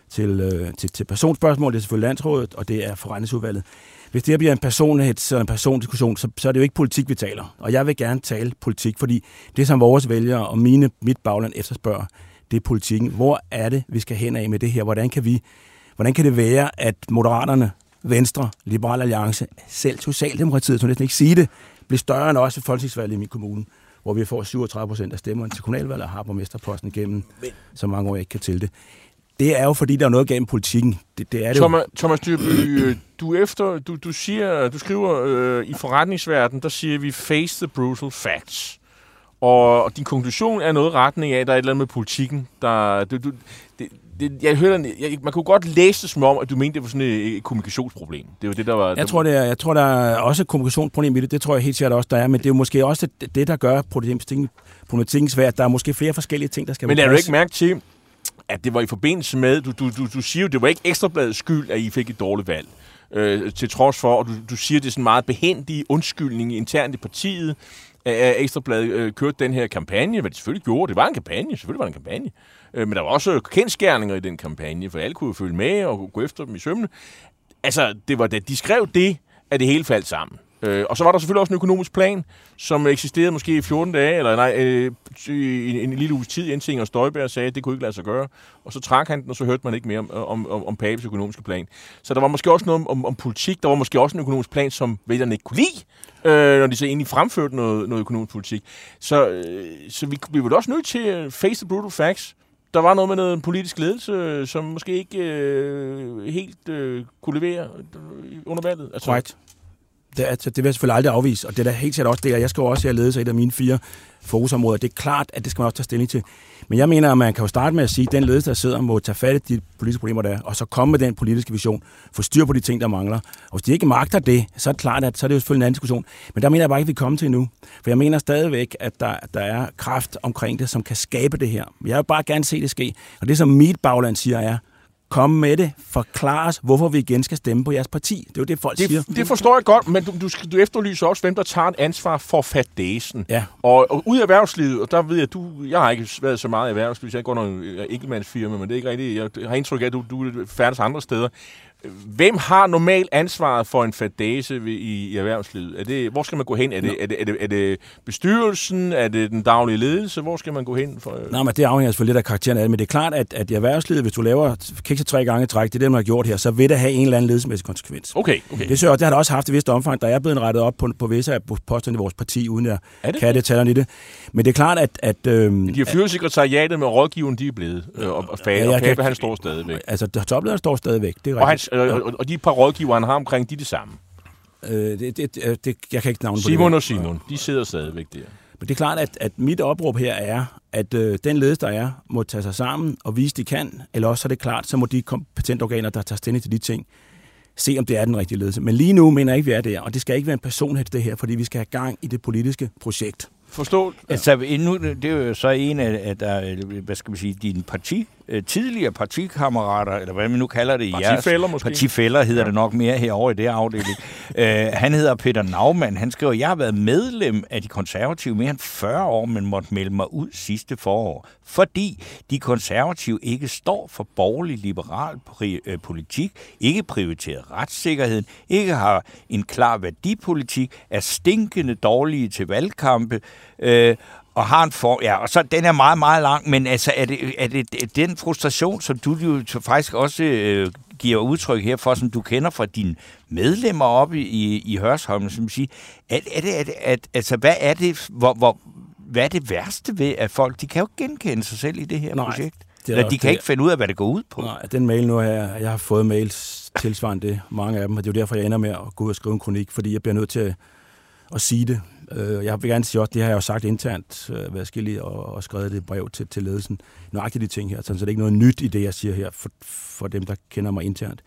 Speaker 6: til, øh, til, til personspørgsmål. Det er selvfølgelig landsrådet, og det er forretningsudvalget. Hvis det her bliver en personheds eller en persondiskussion, så, så er det jo ikke politik, vi taler. Og jeg vil gerne tale politik, fordi det, som vores vælgere og mine, mit bagland efterspørger, det er politikken. Hvor er det, vi skal hen af med det her? Hvordan kan, vi, hvordan kan det være, at moderaterne Venstre, Liberal Alliance, selv Socialdemokratiet, som næsten ikke sige det, blev større end også folketingsvalget i min kommune, hvor vi får 37 procent af stemmerne til kommunalvalget og har borgmesterposten gennem Men... så mange år, jeg ikke kan til det. Det er jo, fordi der er noget gennem politikken. Det, det er det
Speaker 2: Thomas,
Speaker 6: jo.
Speaker 2: Thomas Dyrby, du, efter, du, du, siger, du skriver øh, i forretningsverdenen, der siger vi face the brutal facts. Og, og din konklusion er noget retning af, at der er et eller andet med politikken. Der, du, du, det, det, jeg hørte, jeg, man kunne godt læse det som om, at du mente, det var sådan et, et kommunikationsproblem. Det var det, der var...
Speaker 6: Jeg, der tror, det er, jeg tror, der er også et kommunikationsproblem i det. Det tror jeg helt sikkert også, der er. Men det er jo måske også det, det der gør problematikken svært. Der er måske flere forskellige ting, der skal
Speaker 2: Men er du ikke mærke til, at det var i forbindelse med... Du, du, du, du siger jo, det var ikke Ekstrabladets skyld, at I fik et dårligt valg. Øh, til trods for, og du, du siger, det er sådan meget behendig undskyldning internt i partiet, at Ekstrabladet øh, kørte den her kampagne, hvad de selvfølgelig gjorde. Det var en kampagne, selvfølgelig var det en kampagne. Øh, men der var også kendskærninger i den kampagne, for alle kunne jo følge med og gå efter dem i sømne. Altså, det var da de skrev det, at det hele faldt sammen. Øh, og så var der selvfølgelig også en økonomisk plan, som eksisterede måske i 14 dage, eller nej, øh, en, en lille uges tid, indtil Inger Støjberg sagde, at det kunne ikke lade sig gøre. Og så trak han den, og så hørte man ikke mere om, om, om, om Paves økonomiske plan. Så der var måske også noget om, om politik, der var måske også en økonomisk plan, som vælgerne ikke kunne lide, øh, når de så egentlig fremførte noget, noget økonomisk politik. Så, øh, så vi bliver også nødt til at face the brutal facts der var noget med noget politisk ledelse, øh, som måske ikke øh, helt øh, kunne levere under valget.
Speaker 6: Altså. Right. Det, altså, det vil jeg selvfølgelig aldrig afvise, og det er da helt sikkert også det, og jeg skal også have ledelse af et af mine fire fokusområder. Det er klart, at det skal man også tage stilling til. Men jeg mener, at man kan jo starte med at sige, at den ledelse, der sidder, må tage fat i de politiske problemer, der er, og så komme med den politiske vision, få styr på de ting, der mangler. Og hvis de ikke magter det, så er det klart, at så er det jo selvfølgelig en anden diskussion. Men der mener jeg bare ikke, at vi kommer til endnu. For jeg mener stadigvæk, at der, der er kraft omkring det, som kan skabe det her. Jeg vil bare gerne se det ske. Og det, som mit bagland siger, er, Kom med det. Forklar os, hvorfor vi igen skal stemme på jeres parti. Det er jo det, folk
Speaker 2: det,
Speaker 6: siger.
Speaker 2: Det forstår jeg godt, men du, du, du efterlyser også, hvem der tager et ansvar for fadæsen.
Speaker 6: Ja.
Speaker 2: Og, og ud af erhvervslivet, og der ved jeg, du, jeg har ikke været så meget i erhvervslivet, jeg går noget enkeltmandsfirma, men det er ikke rigtigt. Jeg har indtryk af, at du, du færdes andre steder. Hvem har normalt ansvaret for en fadese i, i erhvervslivet? Er det, hvor skal man gå hen? Er det, er, det, er, det, er det bestyrelsen? Er det den daglige ledelse? Hvor skal man gå hen? For?
Speaker 6: Nej, men det afhænger selvfølgelig lidt af karakteren af det. Men det er klart, at, at i erhvervslivet, hvis du laver til tre gange i træk, det er det, man har gjort her, så vil det have en eller anden ledelsesmæssig konsekvens.
Speaker 2: Okay, okay.
Speaker 6: Det, jeg, det har det også haft i vist omfang, der er blevet rettet op på, på visse af posterne i vores parti, uden
Speaker 2: Er det
Speaker 6: kan detaljerne i det. Men det er klart, at... at øhm,
Speaker 2: De har fyret sekretariatet med rådgiven, de er blevet. Øh, og, og, Fage,
Speaker 6: Ja,
Speaker 2: og
Speaker 6: jeg
Speaker 2: Pape, han står stadigvæk.
Speaker 6: altså, toplederen står stadigvæk. Det er
Speaker 2: Og,
Speaker 6: rigtigt.
Speaker 2: hans, øh, og, og de par rådgiver, han har omkring, de er det samme.
Speaker 6: Øh, det, det, det, det, jeg kan ikke navne på
Speaker 2: Simon
Speaker 6: det.
Speaker 2: og Simon, de sidder stadigvæk der.
Speaker 6: Men det er klart, at, at mit opråb her er, at øh, den ledelse, der er, må tage sig sammen og vise, de kan. Eller også er det klart, så må de kompetente organer, der tager stilling til de ting, se, om det er den rigtige ledelse. Men lige nu mener jeg ikke, vi er der. Og det skal ikke være en personheds det her, fordi vi skal have gang i det politiske projekt.
Speaker 2: Forstå?
Speaker 3: Altså, nu, det er jo så en af, af der, hvad skal man sige, dine parti, øh, tidligere partikammerater, eller hvad man nu kalder det i jeres-
Speaker 2: Partifæller måske?
Speaker 3: Partifælder hedder ja. det nok mere herovre i det afdeling. (laughs) øh, han hedder Peter Naumann. Han skriver, jeg har været medlem af de konservative mere end 40 år, men måtte melde mig ud sidste forår. Fordi de konservative ikke står for borgerlig-liberal pri- øh, politik, ikke prioriteret retssikkerheden, ikke har en klar værdipolitik, er stinkende dårlige til valgkampe, øh, og har en for, ja, og så den er meget, meget lang, men altså, er det, er det den frustration, som du jo faktisk også øh, giver udtryk her for, som du kender fra dine medlemmer oppe i, i, i Hørsholm, som siger, er, er det, er det, at, altså, hvad er det, hvor, hvor, hvad er det værste ved, at folk, de kan jo ikke genkende sig selv i det her
Speaker 6: Nej,
Speaker 3: projekt?
Speaker 6: det er
Speaker 3: Eller de kan
Speaker 6: det.
Speaker 3: ikke finde ud af, hvad det går ud på.
Speaker 6: Nej, den mail nu her, jeg har fået mails tilsvarende det, mange af dem, og det er jo derfor, jeg ender med at gå ud og skrive en kronik, fordi jeg bliver nødt til at, at sige det. Øh, Jeg vil gerne sige også, det har jeg jo sagt internt, øh, hvad skal lige, og, og skrevet det brev til, til ledelsen. Nøjagtigt de ting her, så det er ikke noget nyt i det, jeg siger her, for, for dem, der kender mig internt.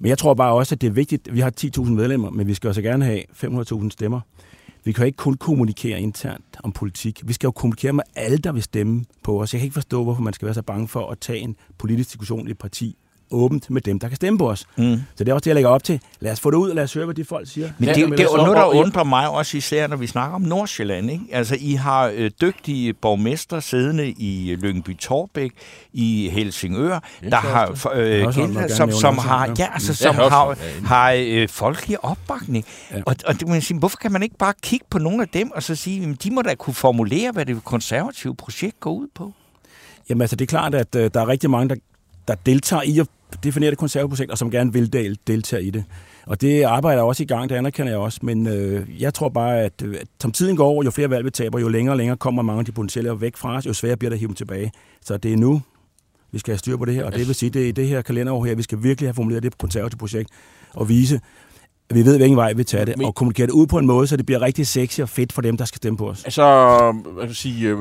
Speaker 6: Men jeg tror bare også, at det er vigtigt, vi har 10.000 medlemmer, men vi skal også gerne have 500.000 stemmer. Vi kan jo ikke kun kommunikere internt om politik. Vi skal jo kommunikere med alle, der vil stemme på os. Jeg kan ikke forstå, hvorfor man skal være så bange for at tage en politisk diskussion i et parti åbent med dem, der kan stemme på os.
Speaker 3: Mm.
Speaker 6: Så det er også det, jeg lægger op til. Lad os få det ud, og lad os høre, hvad de folk siger.
Speaker 3: Men det,
Speaker 2: men
Speaker 3: det er noget, der undrer mig også især, når vi snakker om Nordsjælland. Ikke? Altså, I har øh, dygtige borgmester siddende i Lyngby Torbæk, i Helsingør, der har, øh,
Speaker 6: gerne
Speaker 3: som,
Speaker 6: nævne
Speaker 3: som har,
Speaker 6: ja.
Speaker 3: altså, som har, har øh, folkelig opbakning.
Speaker 6: Ja.
Speaker 3: Og, og det, må jeg sige, hvorfor kan man ikke bare kigge på nogle af dem og så sige, jamen, de må da kunne formulere, hvad det konservative projekt går ud på?
Speaker 6: Jamen altså, det er klart, at øh, der er rigtig mange, der, der deltager i at definere det konservative projekt, og som gerne vil del, deltage i det. Og det arbejder også i gang, det anerkender jeg også, men øh, jeg tror bare, at, øh, som tiden går, jo flere valg vi taber, jo længere og længere kommer mange af de potentielle væk fra os, jo sværere bliver det at hive dem tilbage. Så det er nu, vi skal have styr på det her, og det vil sige, det er i det her kalenderår her, vi skal virkelig have formuleret det konservative projekt, og vise, vi ved, hvilken vej vi tager det,
Speaker 2: Men-
Speaker 6: og kommunikere det ud på en måde, så det bliver rigtig sexy og fedt for dem, der skal stemme på os.
Speaker 2: Altså, jeg vil sige, øh,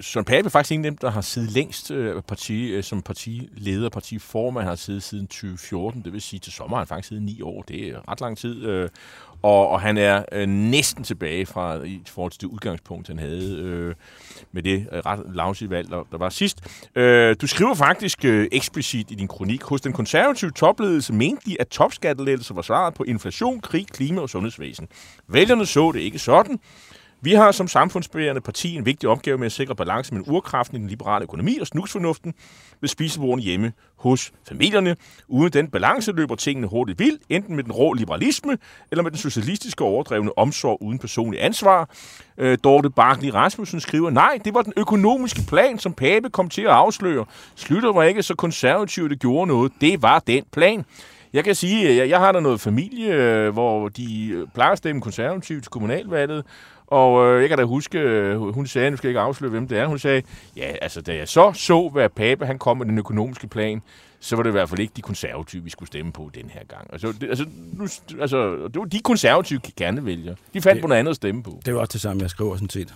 Speaker 2: Søren Pape er faktisk en af dem, der har siddet længst øh, parti, øh, som partileder, partiformand, han har siddet siden 2014. Det vil sige, til sommer har han faktisk siddet ni år. Det er ret lang tid. Øh, og, og han er øh, næsten tilbage fra i forhold til det udgangspunkt, han havde øh, med det øh, ret lavsige valg, der, der var sidst. Øh, du skriver faktisk øh, eksplicit i din kronik, hos den konservative topledelse mente de, at topskattelettelser var svaret på inflation, krig, klima og sundhedsvæsen. Vælgerne så det ikke sådan. Vi har som samfundsbærende parti en vigtig opgave med at sikre balance mellem urkraften i den liberale økonomi og snusfornuften ved spisebordene hjemme hos familierne. Uden den balance løber tingene hurtigt vildt, enten med den rå liberalisme eller med den socialistiske overdrevne omsorg uden personlig ansvar. Øh, Dorte Barkley Rasmussen skriver, nej, det var den økonomiske plan, som Pape kom til at afsløre. Slytter var ikke så konservativt, det gjorde noget. Det var den plan. Jeg kan sige, at jeg, jeg har der noget familie, øh, hvor de øh, plejer at stemme konservativt til kommunalvalget, og øh, jeg kan da huske, øh, hun sagde, nu skal jeg ikke afsløre, hvem det er, hun sagde, ja, altså da jeg så så, hvad Pape han kom med den økonomiske plan, så var det i hvert fald ikke de konservative, vi skulle stemme på den her gang. Altså, det, altså, nu, altså det var de konservative gerne vælger. De fandt
Speaker 6: Det-
Speaker 2: på noget andet at stemme på.
Speaker 6: Det jo også det samme, jeg skriver sådan set.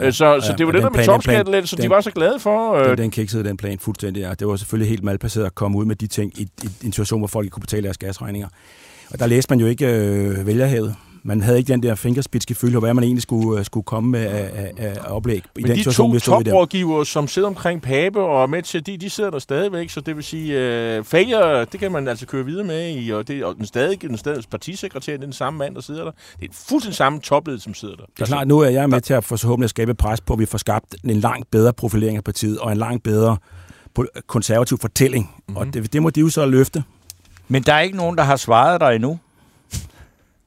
Speaker 2: Ja, så, så
Speaker 6: ja,
Speaker 2: det var det
Speaker 6: den
Speaker 2: der med
Speaker 6: den
Speaker 2: topskattelettelser, de
Speaker 6: den-
Speaker 2: var så glade for. Øh,
Speaker 6: var den kiksede den plan fuldstændig. Ja. Det var selvfølgelig helt malplaceret at komme ud med de ting i, i en situation, hvor folk ikke kunne betale deres gasregninger. Og der læste man jo ikke øh, vælgerhavet. Man havde ikke den der fingerspidske følge, hvad man egentlig skulle, øh, skulle komme med af, af, af oplæg. I
Speaker 2: Men
Speaker 6: den
Speaker 2: de
Speaker 6: situation,
Speaker 2: to
Speaker 6: vi stod i der.
Speaker 2: toprådgivere, som sidder omkring Pape og med til, de, de sidder der stadigvæk, så det vil sige, øh, failure, det kan man altså køre videre med i, og, det, og den stadig, den stadig partisekretær, det er den samme mand, der sidder der. Det er fuldstændig samme topled, som sidder der.
Speaker 6: Det er klart, nu er jeg med til at forhåbentlig at skabe pres på, at vi får skabt en langt bedre profilering af partiet, og en langt bedre konservativ fortælling. Mm-hmm. Og det, det må de jo så løfte.
Speaker 3: Men der er ikke nogen, der har svaret dig endnu.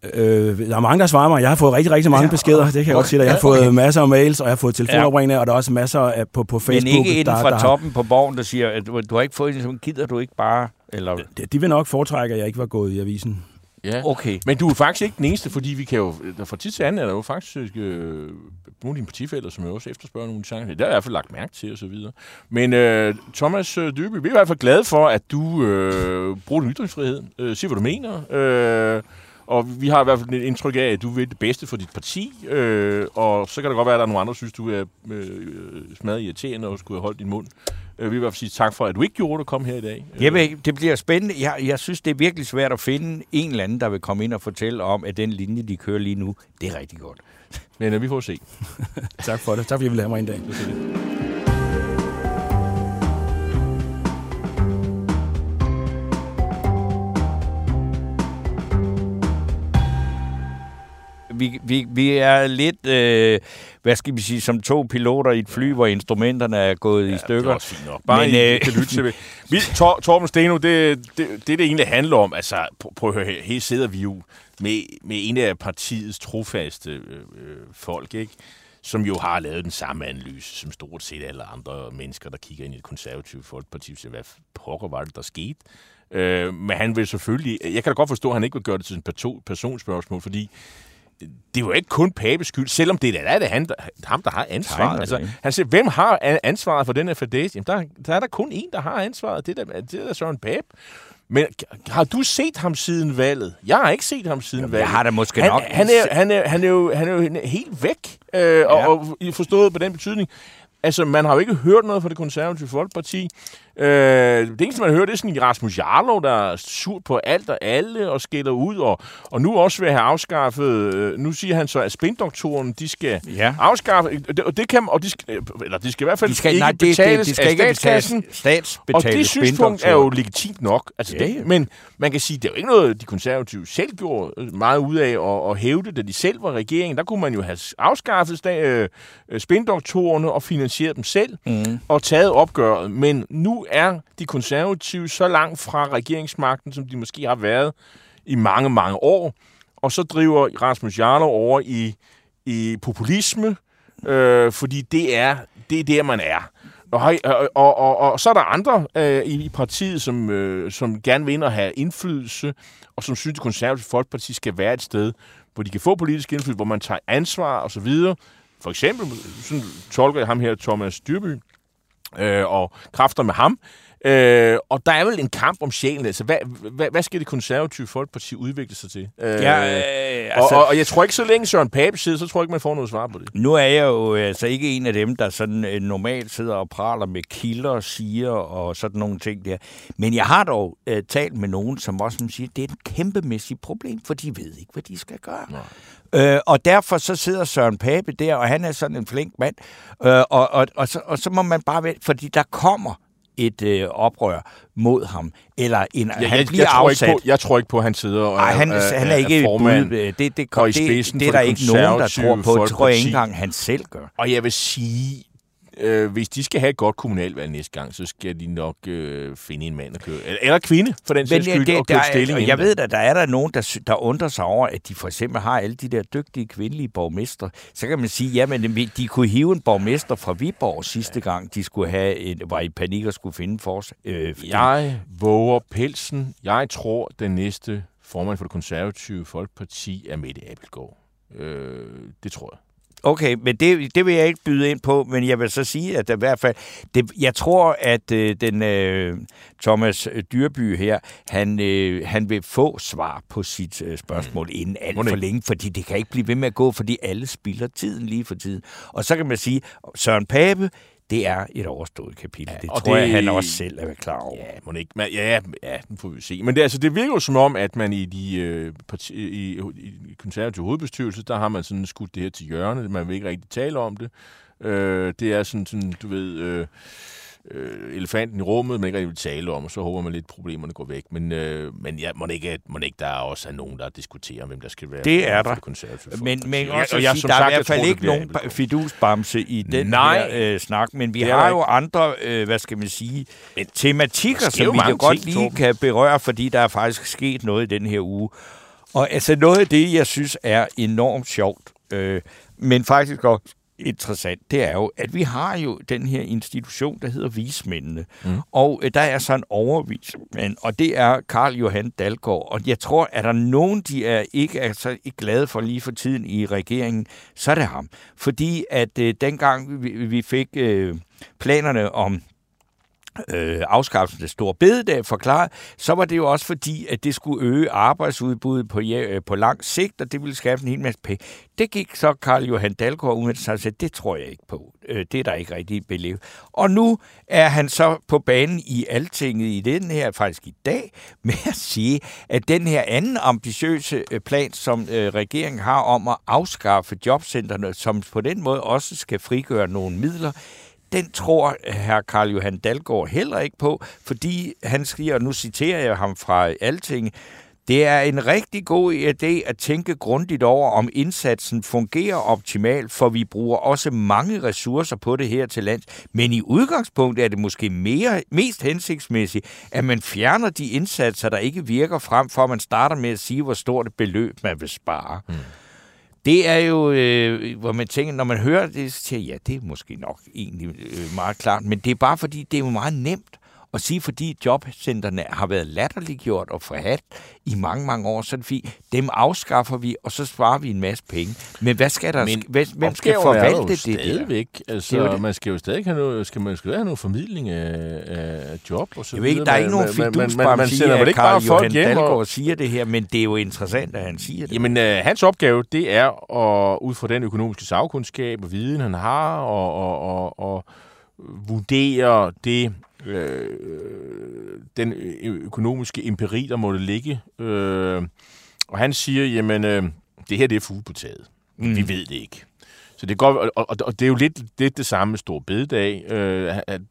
Speaker 6: Øh, der er mange, der svarer mig. Jeg har fået rigtig, rigtig mange ja, beskeder. Det kan jeg godt sige dig. Jeg har fået okay. masser af mails, og jeg har fået telefonopringninger, ja. og der er også masser af, på, på Facebook.
Speaker 3: Men ikke inden fra der, toppen på borgen, der siger, at du, du har ikke fået en, gider du ikke bare... Eller?
Speaker 6: De, de vil nok foretrække, at jeg ikke var gået i avisen.
Speaker 2: Ja. Okay. Men du er faktisk ikke den eneste, fordi vi kan jo, der fra tid til anden er der jo faktisk øh, nogle af dine partifælder, som jo også efterspørger nogle sange. Det har jeg i hvert fald lagt mærke til, og så videre. Men øh, Thomas øh, Dyby, vi er i hvert fald glade for, at du øh, bruger din ytringsfrihed. Øh, siger, hvad du mener. Øh, og vi har i hvert fald et indtryk af, at du vil det bedste for dit parti, øh, og så kan det godt være, at der er nogle andre, der synes, du er øh, smadret irriterende og skulle have holdt din mund. Øh, vi vil i hvert fald sige tak for, at du ikke gjorde det at komme her i dag.
Speaker 3: Jamen, det bliver spændende. Jeg, jeg synes, det er virkelig svært at finde en eller anden, der vil komme ind og fortælle om, at den linje, de kører lige nu, det er rigtig godt.
Speaker 2: Men øh, vi får se. (laughs)
Speaker 6: tak for det. Tak fordi I vil have mig en dag.
Speaker 3: Vi, vi, vi er lidt, øh, hvad skal vi sige, som to piloter i et fly, hvor instrumenterne er gået ja, i stykker. det er
Speaker 2: også fint nok. Bare Men, I, øh, kan lytte til (laughs) vi, Tor, Torben Steno, det, det, det, det egentlig handler om, altså, prøv at høre her, her sidder vi jo med, med en af partiets trofaste øh, øh, folk, ikke? som jo har lavet den samme analyse som stort set alle andre mennesker, der kigger ind i et konservativt folkeparti, så hvad pokker var det, der skete? Øh, men han vil selvfølgelig... Jeg kan da godt forstå, at han ikke vil gøre det til en personspørgsmål, fordi det er jo ikke kun Papes skyld, selvom det er, det han, der, ham, der har ansvaret. Altså, han siger, hvem har ansvaret for den her fadæs? Jamen, der, der er der kun en, der har ansvaret. Det er der, det er der Søren Pape. Men har du set ham siden valget? Jeg har ikke set ham siden Jamen, valget.
Speaker 3: Jeg har da måske
Speaker 2: han,
Speaker 3: nok.
Speaker 2: Han er, han, er, han, er jo, han er jo helt væk, øh, ja. og, og forstået på den betydning. Altså, man har jo ikke hørt noget fra det konservative folkeparti. Øh, det eneste, man hører, det er sådan Rasmus Jarlov, der er sur på alt og alle og skiller ud, og, og nu også vil have afskaffet, øh, nu siger han så, at spindoktoren, de skal ja. afskaffe, og det kan, og de skal, eller de skal i hvert fald de skal, ikke nej, det, betales det, de skal af ikke statskassen,
Speaker 3: og
Speaker 2: det synspunkt er jo legitimt nok. Altså, ja. Det, men man kan sige, det er jo ikke noget, de konservative selv gjorde meget ud af at, at hævde, da de selv var regeringen. Der kunne man jo have afskaffet øh, spindoktorerne og finansieret dem selv, mm. og taget opgøret. Men nu er de konservative så langt fra regeringsmagten, som de måske har været i mange, mange år. Og så driver Rasmus Jarlov over i, i populisme, øh, fordi det er, det er der, man er. Og, og, og, og, og så er der andre øh, i partiet, som, øh, som gerne vil ind og have indflydelse, og som synes, at det konservative folkeparti skal være et sted, hvor de kan få politisk indflydelse, hvor man tager ansvar og så videre. For eksempel, sådan tolker jeg ham her, Thomas Dyrby, øh, og kræfter med ham. Øh, og der er vel en kamp om sjælen. Altså, hvad, hvad, hvad skal det konservative folkeparti udvikle sig til? Øh, ja, øh, altså, og, og, og jeg tror ikke, så længe Søren Pape sidder, så tror jeg ikke, man får noget svar på det.
Speaker 3: Nu er jeg jo altså ikke en af dem, der sådan øh, normalt sidder og praler med kilder, siger og sådan nogle ting der. Men jeg har dog øh, talt med nogen, som også som siger, at det er et kæmpemæssigt problem, for de ved ikke, hvad de skal gøre. Nej. Øh, og derfor så sidder Søren Pape der, og han er sådan en flink mand. Øh, og, og, og, så, og så må man bare vente, fordi der kommer et øh, oprør mod ham, eller en, ja, han jeg, bliver
Speaker 2: jeg tror
Speaker 3: afsat.
Speaker 2: Ikke på, jeg tror ikke på, at han sidder og
Speaker 3: Ej, han, er, han er ikke formand bud, det, det, det, det, det, det er der ikke nogen, der tror på. Det tror jeg ikke engang, han selv gør.
Speaker 2: Og jeg vil sige, øh, hvis de skal have et godt kommunalvalg næste gang, så skal de nok øh, finde en mand at køre. Eller, eller kvinde, for den sags skyld, det, og køre stilling.
Speaker 3: Og jeg ved, at der er der nogen, der, der undrer sig over, at de for eksempel har alle de der dygtige kvindelige borgmester. Så kan man sige, jamen, de kunne hive en borgmester fra Viborg sidste gang, de skulle have en, var i panik og skulle finde for øh,
Speaker 2: fordi... Jeg våger pelsen. Jeg tror, den næste formand for det konservative Folkeparti er Mette Abelgaard. Øh, det tror jeg.
Speaker 3: Okay, men det, det vil jeg ikke byde ind på, men jeg vil så sige, at i hvert fald, det, jeg tror, at øh, den øh, Thomas Dyrby her, han, øh, han vil få svar på sit øh, spørgsmål mm. inden alt for længe, fordi det kan ikke blive ved med at gå, fordi alle spilder tiden lige for tiden. Og så kan man sige, Søren Pape, det er et overstået kapitel. Ja, det tror det, jeg, han også selv er klar over.
Speaker 2: Ja, må ikke. Men, ja, ja, den får vi se. Men det, altså, det virker jo som om, at man i de øh, parti, i, i konservative hovedbestyrelse, der har man sådan skudt det her til hjørne. Man vil ikke rigtig tale om det. Øh, det er sådan, sådan du ved... Øh, øh, elefanten i rummet, man ikke rigtig vil tale om, og så håber man lidt, at problemerne går væk. Men, øh, men ja, må ikke, må ikke der er også er nogen, der diskuterer, hvem der skal være
Speaker 3: det er der. Men, men også jeg, jeg, der er i hvert fald ikke nogen fidusbamse i den Nej. her øh, snak, men vi har jo andre, øh, hvad skal man sige, men, tematikker, som vi jo godt lige ting, kan berøre, fordi der er faktisk sket noget i den her uge. Og altså noget af det, jeg synes er enormt sjovt, øh, men faktisk også interessant, det er jo, at vi har jo den her institution, der hedder vismændene. Mm. Og øh, der er så en overvismand, og det er Karl Johan Dalgaard. Og jeg tror, at der nogen, de er ikke er så ikke glade for lige for tiden i regeringen, så er det ham. Fordi at øh, dengang vi, vi fik øh, planerne om øh, afskaffelsen af store bededag forklaret, så var det jo også fordi, at det skulle øge arbejdsudbuddet på, ja, øh, på lang sigt, og det ville skaffe en hel masse penge. Det gik så Karl Johan Dalgaard ud og sagde, det tror jeg ikke på. Øh, det er der ikke rigtig belevet. Og nu er han så på banen i Altinget i den her, faktisk i dag, (laughs) med at sige, at den her anden ambitiøse øh, plan, som øh, regeringen har om at afskaffe jobcentrene, som på den måde også skal frigøre nogle midler, den tror herr Karl Johan Dalgaard heller ikke på, fordi han skriver, og nu citerer jeg ham fra Alting, det er en rigtig god idé at tænke grundigt over, om indsatsen fungerer optimalt, for vi bruger også mange ressourcer på det her til lands. Men i udgangspunktet er det måske mere, mest hensigtsmæssigt, at man fjerner de indsatser, der ikke virker frem, for at man starter med at sige, hvor stort et beløb man vil spare. Mm. Det er jo, øh, hvor man tænker, når man hører det, så siger ja, det er måske nok egentlig øh, meget klart, men det er bare fordi, det er jo meget nemt at sige, fordi jobcentrene har været latterliggjort og forhat i mange, mange år, så er det fint. Dem afskaffer vi, og så sparer vi en masse penge. Men hvad skal der, Men hvem, hvem skal forvalte det
Speaker 2: stadigvæk. Der? Altså, det det. man skal jo stadig have noget, skal man skal have noget formidling af, af job og så
Speaker 3: Jeg ved ikke, der er ikke nogen fidusbamse i, at Karl Johan Dalgaard siger det her, men det er jo interessant, at han siger det.
Speaker 2: Jamen, øh, hans opgave, det er at, ud fra den økonomiske sagkundskab og viden, han har, og, og, og, og vurdere det øh, den økonomiske empiri, der måtte ligge. Øh, og han siger, jamen, øh, det her det er fugle på taget. Mm. Vi ved det ikke. Så det går, og, og, og det er jo lidt, lidt det samme med Stor Bededag. Øh, at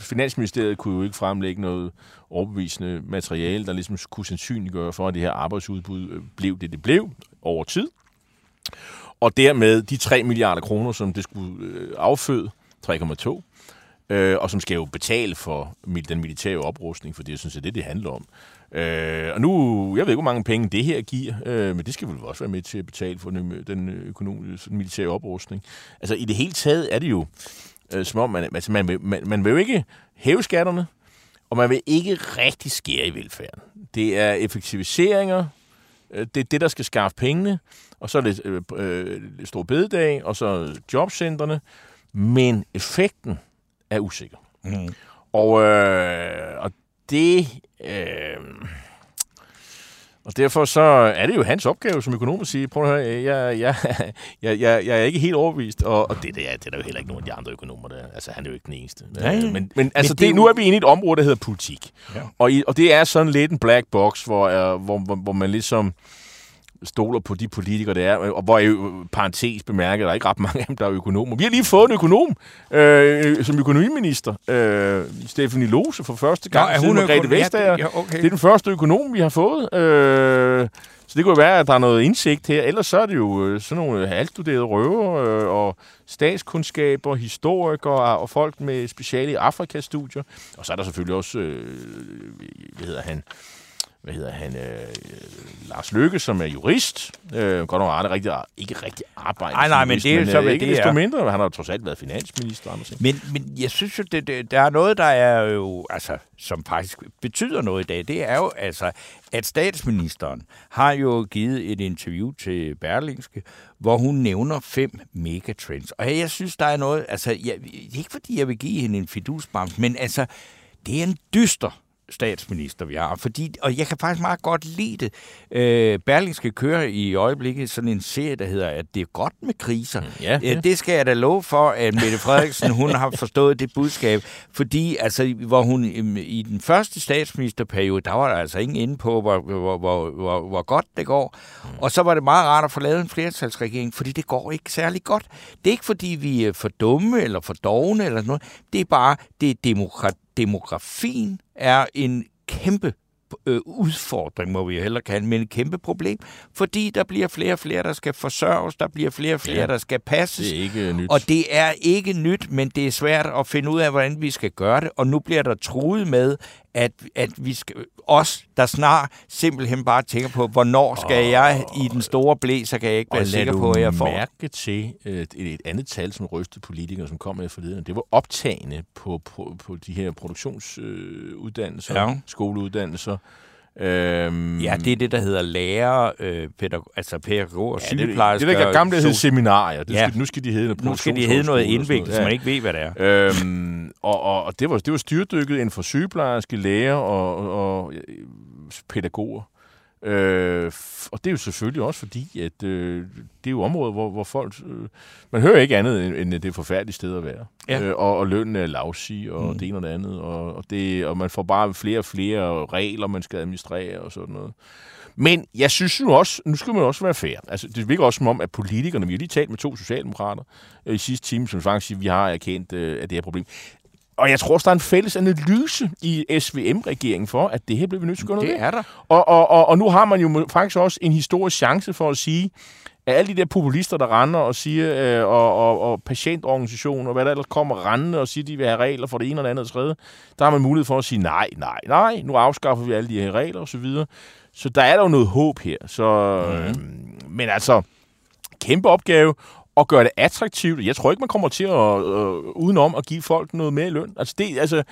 Speaker 2: Finansministeriet kunne jo ikke fremlægge noget overbevisende materiale, der ligesom kunne sandsynliggøre for, at det her arbejdsudbud øh, blev det, det blev over tid. Og dermed de 3 milliarder kroner, som det skulle øh, afføde, 3,2, øh, og som skal jo betale for den militære oprustning, for det synes jeg, det det handler om. Øh, og nu, jeg ved ikke, hvor mange penge det her giver, øh, men det skal vel også være med til at betale for den, den økonomiske den militære oprustning. Altså i det hele taget er det jo, øh, som om man, altså, man, vil, man, man vil jo ikke hæve skatterne, og man vil ikke rigtig skære i velfærden. Det er effektiviseringer, øh, det er det, der skal skaffe pengene, og så er det øh, øh, stor bededag, og så jobcentrene, men effekten, er usikker. Mm. Og, øh, og det... Øh, og derfor så er det jo hans opgave som økonom at sige, prøv at høre, jeg, jeg, jeg, jeg, jeg er ikke helt overbevist, og, og det, det, er, det er der jo heller ikke nogen af de andre økonomer, der Altså, han er jo ikke den eneste. Ja, ja. Men, men altså, men det, det, nu er vi inde i et område, der hedder politik. Ja. Og, i, og det er sådan lidt en black box, hvor, uh, hvor, hvor, hvor man ligesom stoler på de politikere, der er, og hvor jeg parentes bemærker, der er ikke ret mange af dem, der er økonomer. Vi har lige fået en økonom øh, som økonomiminister, øh, Stephanie Lose, for første gang, ja, er hun Margrethe Vestager. Ja, okay. Det er den første økonom, vi har fået. Øh, så det kunne være, at der er noget indsigt her. Ellers så er det jo øh, sådan nogle halvstuderede røver øh, og statskundskaber, historikere og folk med speciale i Afrikastudier. Og så er der selvfølgelig også, øh, hvad hedder han, hvad hedder han, øh, Lars Løkke, som er jurist. Øh, godt nok har rigtig, ikke rigtig arbejdet.
Speaker 3: Nej, nej, men det er så,
Speaker 2: hvad ikke det desto er. mindre. Han har trods alt været finansminister.
Speaker 3: Men, men jeg synes jo, det, det, der er noget, der er jo, altså, som faktisk betyder noget i dag. Det er jo altså, at statsministeren har jo givet et interview til Berlingske, hvor hun nævner fem megatrends. Og jeg synes, der er noget, altså, jeg, ikke fordi jeg vil give hende en fidusbams, men altså, det er en dyster statsminister, vi har. Fordi, og jeg kan faktisk meget godt lide det. Øh, Berlingske kører i øjeblikket sådan en serie, der hedder, at det er godt med kriser. Mm, ja, ja. Øh, det skal jeg da love for, at Mette Frederiksen, hun har forstået det budskab. Fordi, altså, hvor hun i den første statsministerperiode, der var der altså ingen inde på, hvor, hvor, hvor, hvor, hvor godt det går. Mm. Og så var det meget rart at få lavet en flertalsregering, fordi det går ikke særlig godt. Det er ikke, fordi vi er for dumme eller for dogne eller noget. Det er bare, det er demokrati demografien er en kæmpe øh, udfordring, må vi jo hellere kalde, men et kæmpe problem, fordi der bliver flere og flere, der skal forsørges, der bliver flere og flere, ja, der skal passes.
Speaker 2: Det er ikke nyt.
Speaker 3: Og det er ikke nyt, men det er svært at finde ud af, hvordan vi skal gøre det, og nu bliver der truet med, at, at vi skal, os, der snart simpelthen bare tænker på, hvornår skal oh. jeg i den store blæ, så kan jeg ikke være sikker på, at jeg får...
Speaker 2: mærke til et, et andet tal, som rystede politikere, som kom med forleden. Det var optagende på, på, på de her produktionsuddannelser, øh, ja. skoleuddannelser,
Speaker 3: Øhm, ja, det er det, der hedder lærer, øh, pædagog, altså pædagoger, ja, sygeplejersker.
Speaker 2: Det, det der gamle hed seminarier. Det ja. skal, nu skal de hedde noget
Speaker 3: Nu skal de hedde noget indviklet, så man ikke ved, hvad det er.
Speaker 2: Øhm, og, og, og det var, det var styrdykket inden for sygeplejerske, læger og, og, og pædagoger. Øh, og det er jo selvfølgelig også fordi, at øh, det er jo områder, hvor, hvor folk... Øh, man hører ikke andet, end, end det er forfærdeligt sted at være. Ja. Øh, og, og lønnen er lavsig, og mm. det ene og det andet. Og, og, det, og man får bare flere og flere regler, man skal administrere og sådan noget. Men jeg synes nu også, nu skal man også være fair. Altså, det virker også som om, at politikerne, vi har lige talt med to socialdemokrater øh, i sidste time, som faktisk siger, vi har erkendt, øh, at det er et problem. Og jeg tror også, der er en fælles analyse i SVM-regeringen for, at det her bliver vi nødt til at gøre noget
Speaker 3: Det er der.
Speaker 2: Og, og, og, og nu har man jo faktisk også en historisk chance for at sige, at alle de der populister, der render og siger, øh, og, og, og patientorganisationer, og hvad der ellers kommer rendende og siger, de vil have regler for det ene og det andet og tredje, der har man mulighed for at sige, nej, nej, nej, nu afskaffer vi alle de her regler og så videre. Så der er der jo noget håb her. Så, mm. øh, men altså, kæmpe opgave, og gøre det attraktivt. Jeg tror ikke, man kommer til at øh, udenom at give folk noget mere i løn. Altså, det, altså,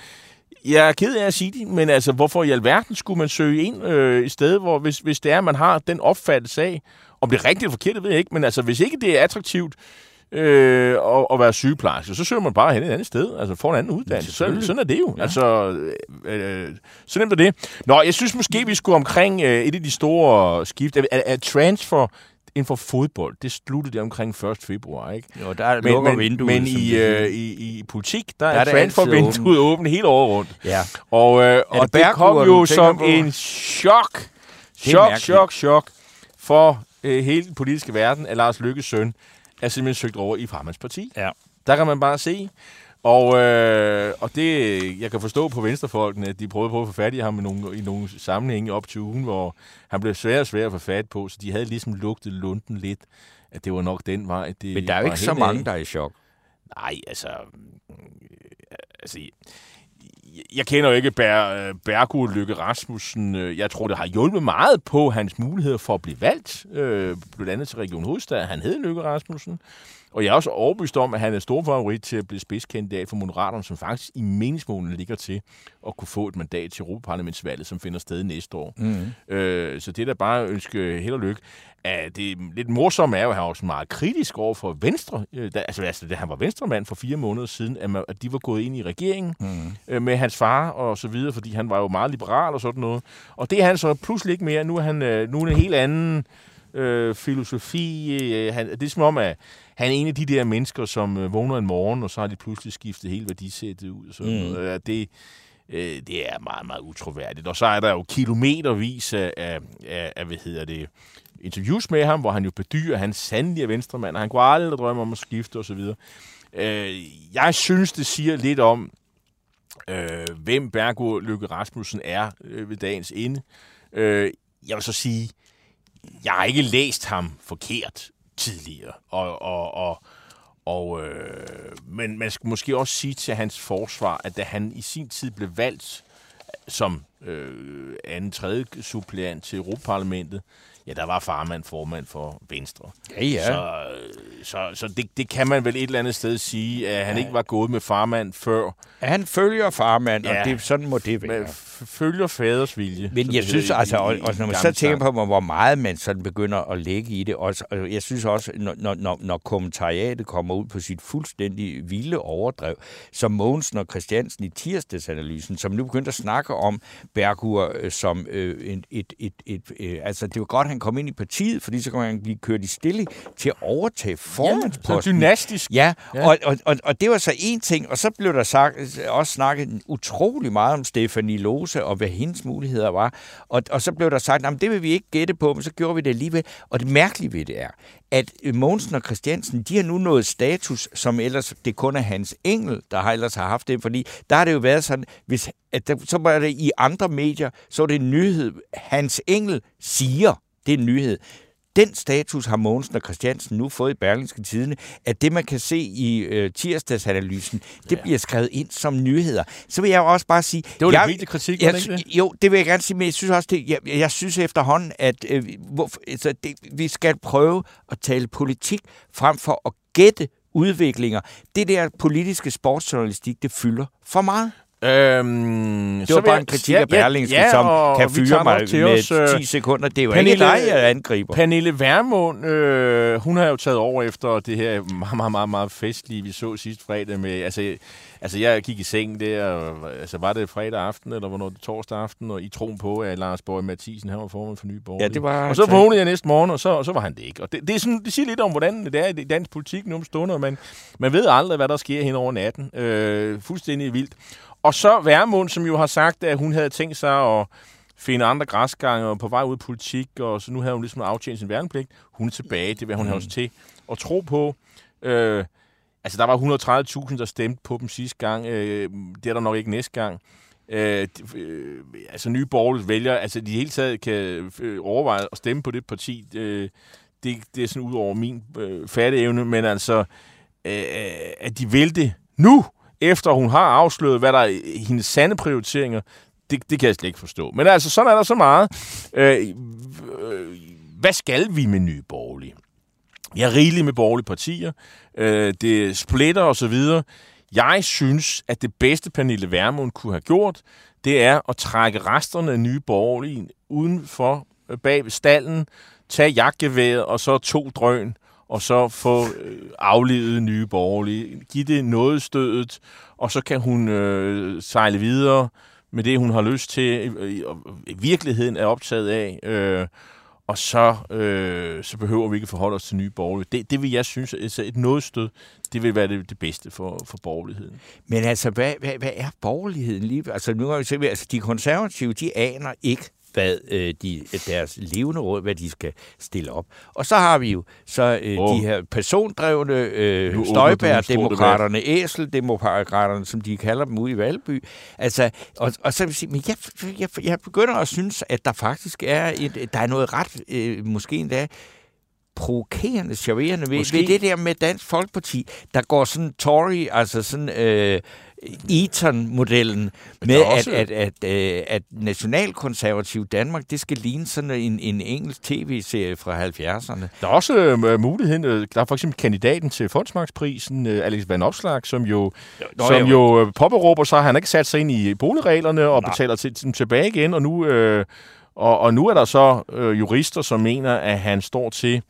Speaker 2: jeg er ked af at sige det, men altså, hvorfor i alverden skulle man søge ind øh, i stedet, hvor hvis, hvis det er, at man har den opfattelse af, om det er rigtigt eller forkert, det ved jeg ikke, men altså, hvis ikke det er attraktivt øh, at, at være sygeplejerske, så søger man bare hen et andet sted, altså får en anden uddannelse. Så, sådan er det jo. Ja. Altså, øh, så nemt er det. Nå, jeg synes måske, vi skulle omkring øh, et af de store skift, at, at transfer inden for fodbold, det sluttede det omkring 1. februar, ikke?
Speaker 3: Jo, der men, lukker vinduet.
Speaker 2: Men i, øh, i, i politik, der, der er, er transfervinduet åbent hele året rundt.
Speaker 3: Ja.
Speaker 2: Og, øh, og det, det kom jo som på? en chok, chok, chok, chok for øh, hele den politiske verden, at Lars Lykkes søn er simpelthen søgt over i Farmans parti.
Speaker 3: Ja.
Speaker 2: Der kan man bare se, og, øh, og det, jeg kan forstå på venstrefolkene, at de prøvede på at få fat i ham i nogle, i nogle sammenhænge op til ugen, hvor han blev svær og svær at få fat på, så de havde ligesom lugtet lunden lidt, at det var nok den vej. Det
Speaker 3: Men der er jo ikke så mange, af. der er i chok.
Speaker 2: Nej, altså... Altså jeg kender jo ikke Ber, Bergo Lykke Rasmussen. Jeg tror, det har hjulpet meget på hans muligheder for at blive valgt, øh, blandt andet til Region Hovedstad. Han hed Lykke Rasmussen. Og jeg er også overbevist om, at han er stor favorit til at blive spidskandidat for Moderaterne, som faktisk i meningsmålene ligger til at kunne få et mandat til Europaparlamentsvalget, som finder sted næste år. Mm. Øh, så det er da bare at ønske held og lykke. Uh, det lidt morsomme er jo, at han var også meget kritisk over for Venstre. Uh, da, altså, altså, da han var venstremand for fire måneder siden, at, man, at de var gået ind i regeringen mm. uh, med hans far og så videre, fordi han var jo meget liberal og sådan noget. Og det er han så pludselig ikke mere. Nu er han uh, nu er en helt anden øh, filosofi. Øh, han, det er som om, at han er en af de der mennesker, som øh, vågner en morgen, og så har de pludselig skiftet hele værdisættet ud. Så, mm. øh, det, øh, det er meget, meget utroværdigt. Og så er der jo kilometervis af, af, af, hvad hedder det, interviews med ham, hvor han jo bedyrer, at han sandelig er venstremand, og han kunne aldrig drømme om at skifte osv. Øh, jeg synes, det siger lidt om, øh, hvem Bergo Lykke Rasmussen er øh, ved dagens ende. Øh, jeg vil så sige, jeg har ikke læst ham forkert tidligere. Og, og, og, og, øh, men man skal måske også sige til hans forsvar, at da han i sin tid blev valgt som øh, anden tredje suppleant til Europaparlamentet, ja, der var farmand formand for Venstre.
Speaker 3: Ja, ja.
Speaker 2: Så, så, så det, det kan man vel et eller andet sted sige, at han ja. ikke var gået med farmand før.
Speaker 3: Han følger farmand, ja. og det, sådan må det være.
Speaker 2: følger faders vilje.
Speaker 3: Men jeg synes altså, og, og når man så tænker på, hvor meget man sådan begynder at lægge i det, også, og jeg synes også, når, når, når kommentariatet kommer ud på sit fuldstændig vilde overdrev, som Mogensen og Christiansen i tirsdagsanalysen, som nu begyndte at snakke om Bergur øh, som øh, et, et, et, et, øh, altså det var godt, han kom ind i partiet, fordi så kan han blive kørt i stille til at overtage formandsposten.
Speaker 2: Ja, dynastisk.
Speaker 3: Ja, ja. Og, og, og, og det var så en ting, og så blev der sagt, også snakket utrolig meget om Stefanie Lose og hvad hendes muligheder var. Og, og så blev der sagt, at det vil vi ikke gætte på, men så gjorde vi det alligevel. Og det mærkelige ved det er, at øh, Mogensen og Christiansen, de har nu nået status, som ellers det kun er Hans Engel, der har ellers har haft det, fordi der har det jo været sådan, hvis, at der, så var det i andre medier, så er det en nyhed, Hans Engel siger, det er en nyhed den status har Mogensen og Christiansen nu fået i Berlingske Tidene, at det, man kan se i øh, tirsdagsanalysen, det ja. bliver skrevet ind som nyheder. Så vil jeg også bare sige...
Speaker 2: Det var jeg, lidt kritik,
Speaker 3: jeg, ikke det? Jo, det vil jeg gerne sige, men jeg synes også, det, jeg, jeg synes efterhånden, at øh, hvor, altså, det, vi skal prøve at tale politik frem for at gætte udviklinger. Det der politiske sportsjournalistik, det fylder for meget.
Speaker 2: Øhm,
Speaker 3: det var bare en kritik af Berlingske, ja, ja, som kan fyre mig med os, 10 øh, sekunder. Det er jo Pernille, ikke dig, jeg angriber.
Speaker 2: Pernille Vermund, øh, hun har jo taget over efter det her meget, meget, meget, meget festlige, vi så sidste fredag med... Altså, altså jeg gik i seng der, og, altså var det fredag aften, eller hvornår det torsdag aften, og i troen på, at Lars Borg Mathisen, han var formand for Nye Borgerlige.
Speaker 3: Ja, det var...
Speaker 2: Og så vågnede jeg næste morgen, og så, og så var han det ikke. Og det, det, er sådan, det siger lidt om, hvordan det er i dansk politik nu om stunder. Man, man ved aldrig, hvad der sker hen over natten. Øh, fuldstændig vildt. Og så Værmund, som jo har sagt, at hun havde tænkt sig at finde andre græsgange og på vej ud i politik, og så nu havde hun ligesom aftjent sin værnepligt. Hun er tilbage, det vil hun mm. have os til at tro på. Øh, altså, der var 130.000, der stemte på dem sidste gang. Øh, det er der nok ikke næste gang. Øh, øh, altså, nye borgerlige vælger, altså de hele taget kan øh, overveje at stemme på det parti. Øh, det, det er sådan ud over min øh, fatteevne, men altså, øh, at de vil det nu, efter hun har afsløret, hvad der er hendes sande prioriteringer, det, det kan jeg slet ikke forstå. Men altså, sådan er der så meget. Øh, øh, hvad skal vi med nye borgerlige? Jeg er rigelig med borgerlige partier. Øh, det splitter og så videre. Jeg synes, at det bedste Pernille Vermund kunne have gjort, det er at trække resterne af nye borgerlige uden for øh, ved stallen, tage jagtgeværet og så to drøn og så få øh, aflevet nye borgerlige. Giv det noget stødet, og så kan hun øh, sejle videre med det, hun har lyst til, og virkeligheden er optaget af. Øh, og så, øh, så behøver vi ikke forholde os til nye borgerlige. Det, det vil jeg synes, altså et nådestød, det vil være det, det bedste for, for borgerligheden.
Speaker 3: Men altså, hvad, hvad, hvad er borgerligheden lige? Altså, nu har vi set, altså, de konservative, de aner ikke, hvad øh, de, deres levende råd, hvad de skal stille op. Og så har vi jo så øh, oh. de her persondrevne øh, støjbær-demokraterne, æseldemokraterne, som de kalder dem ude i Valby. Altså, og, og så vil jeg sige, men jeg, jeg, jeg begynder at synes, at der faktisk er, et, der er noget ret, øh, måske endda, provokerende, charmerende ved, ved det der med Dansk Folkeparti, der går sådan Tory, altså sådan øh, Eton-modellen med, også... at, at, at, at, at nationalkonservativ Danmark, det skal ligne sådan en, en engelsk tv-serie fra 70'erne.
Speaker 2: Der er også uh, muligheden, uh, der er for eksempel kandidaten til Fondsmarksprisen, uh, Alex Van Opslag, som jo, Nå, som jo uh, påberåber sig, han har ikke sat sig ind i boligreglerne og Nej. betaler til, til, tilbage igen, og nu, uh, og, og nu er der så uh, jurister, som mener, at han står til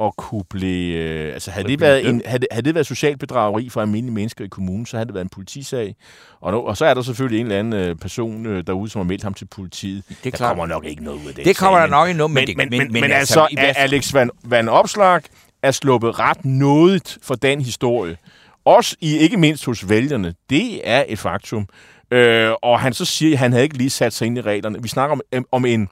Speaker 2: at kunne blive... Øh, altså, havde det, været en, havde, havde det været socialt bedrageri for almindelige mennesker i kommunen, så havde det været en politisag. Og, nu, og så er der selvfølgelig en eller anden øh, person øh, derude, som har meldt ham til politiet. Det der
Speaker 3: klart.
Speaker 2: kommer nok ikke noget ud af det.
Speaker 3: Det kommer der nok ikke noget,
Speaker 2: men, men, men, men, men, men altså, altså Alex Van, Van Opslag er sluppet ret nådigt for den historie. Også i, ikke mindst hos vælgerne. Det er et faktum. Øh, og han så siger, at han havde ikke lige sat sig ind i reglerne. Vi snakker om, øh, om en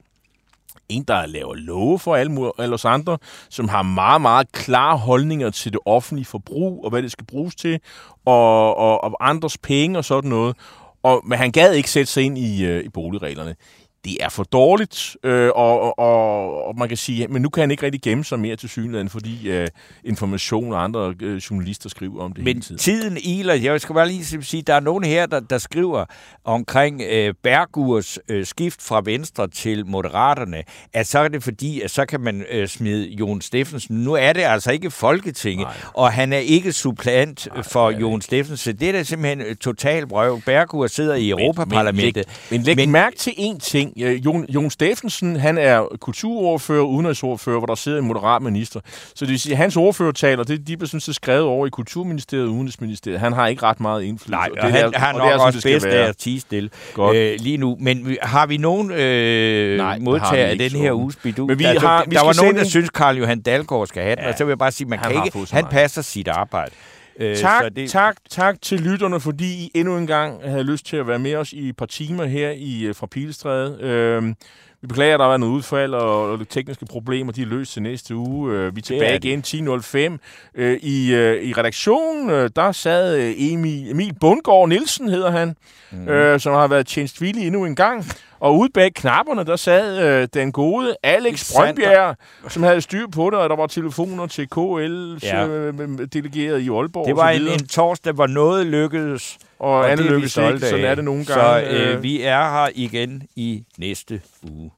Speaker 2: en, der laver love for alle, alle os andre, som har meget, meget klare holdninger til det offentlige forbrug, og hvad det skal bruges til, og, og, og andres penge og sådan noget. Og, men han gad ikke sætte sig ind i, øh, i boligreglerne det er for dårligt, øh, og, og, og man kan sige, men nu kan han ikke rigtig gemme sig mere til synligheden, fordi øh, information og andre øh, journalister skriver om det
Speaker 3: Men tiden. tiden iler. Jeg skal bare lige sige, der er nogen her, der, der skriver omkring øh, Bergurs øh, skift fra Venstre til Moderaterne, at så er det fordi, at så kan man øh, smide Jon Steffensen. Nu er det altså ikke Folketinget, Nej. og han er ikke supplant Nej, for Jon Steffensen. Det er da simpelthen total brøv. Bergur sidder i Europaparlamentet.
Speaker 2: Men, men, læg, men læg mærke til en ting, ting. Jon, Jon Steffensen, han er kulturordfører, udenrigsordfører, hvor der sidder en moderat minister. Så det vil sige, at hans ordførertaler, det, de bliver sådan set skrevet over i Kulturministeriet og Udenrigsministeriet. Han har ikke ret meget indflydelse.
Speaker 3: Nej, og, og det han, han nok det er, også bedst af at tige stille øh, lige nu. Men har vi nogen øh, Nej, modtager af den her uges bidu? Men vi altså, har, vi der var nogen, der synes, Karl Johan Dalgaard skal have den, ja, og så vil jeg bare sige, man kan ikke, han passer sit arbejde.
Speaker 2: Øh, tak, så det... tak, tak til lytterne, fordi I endnu en gang havde lyst til at være med os i et par timer her i øh, fra Pilestræde. Øh, vi beklager, at der været noget udfald, og, og tekniske problemer, de er løst til næste uge. Øh, vi er tilbage er igen 10.05. Øh, I, øh, I redaktionen, øh, der sad øh, Emil, Emil Bundgaard Nielsen, hedder han, mm. øh, som har været tjenestvillig endnu en gang. Og ude bag knapperne, der sad øh, den gode Alex Brøndbjerg, som havde styr på det, og der var telefoner til KL's ja. øh, delegeret i Aalborg.
Speaker 3: Det var en, en torsdag, hvor noget lykkedes.
Speaker 2: Og, og andet lykkedes ikke, sådan er det nogle gange.
Speaker 3: Så øh, vi er her igen i næste uge.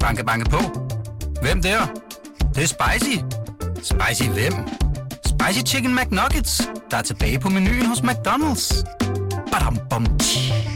Speaker 5: Banke, banke på. Hvem der? Det, det er spicy. Spicy hvem? Spicy Chicken McNuggets, der er tilbage på menuen hos McDonald's. Badum, bom, tji.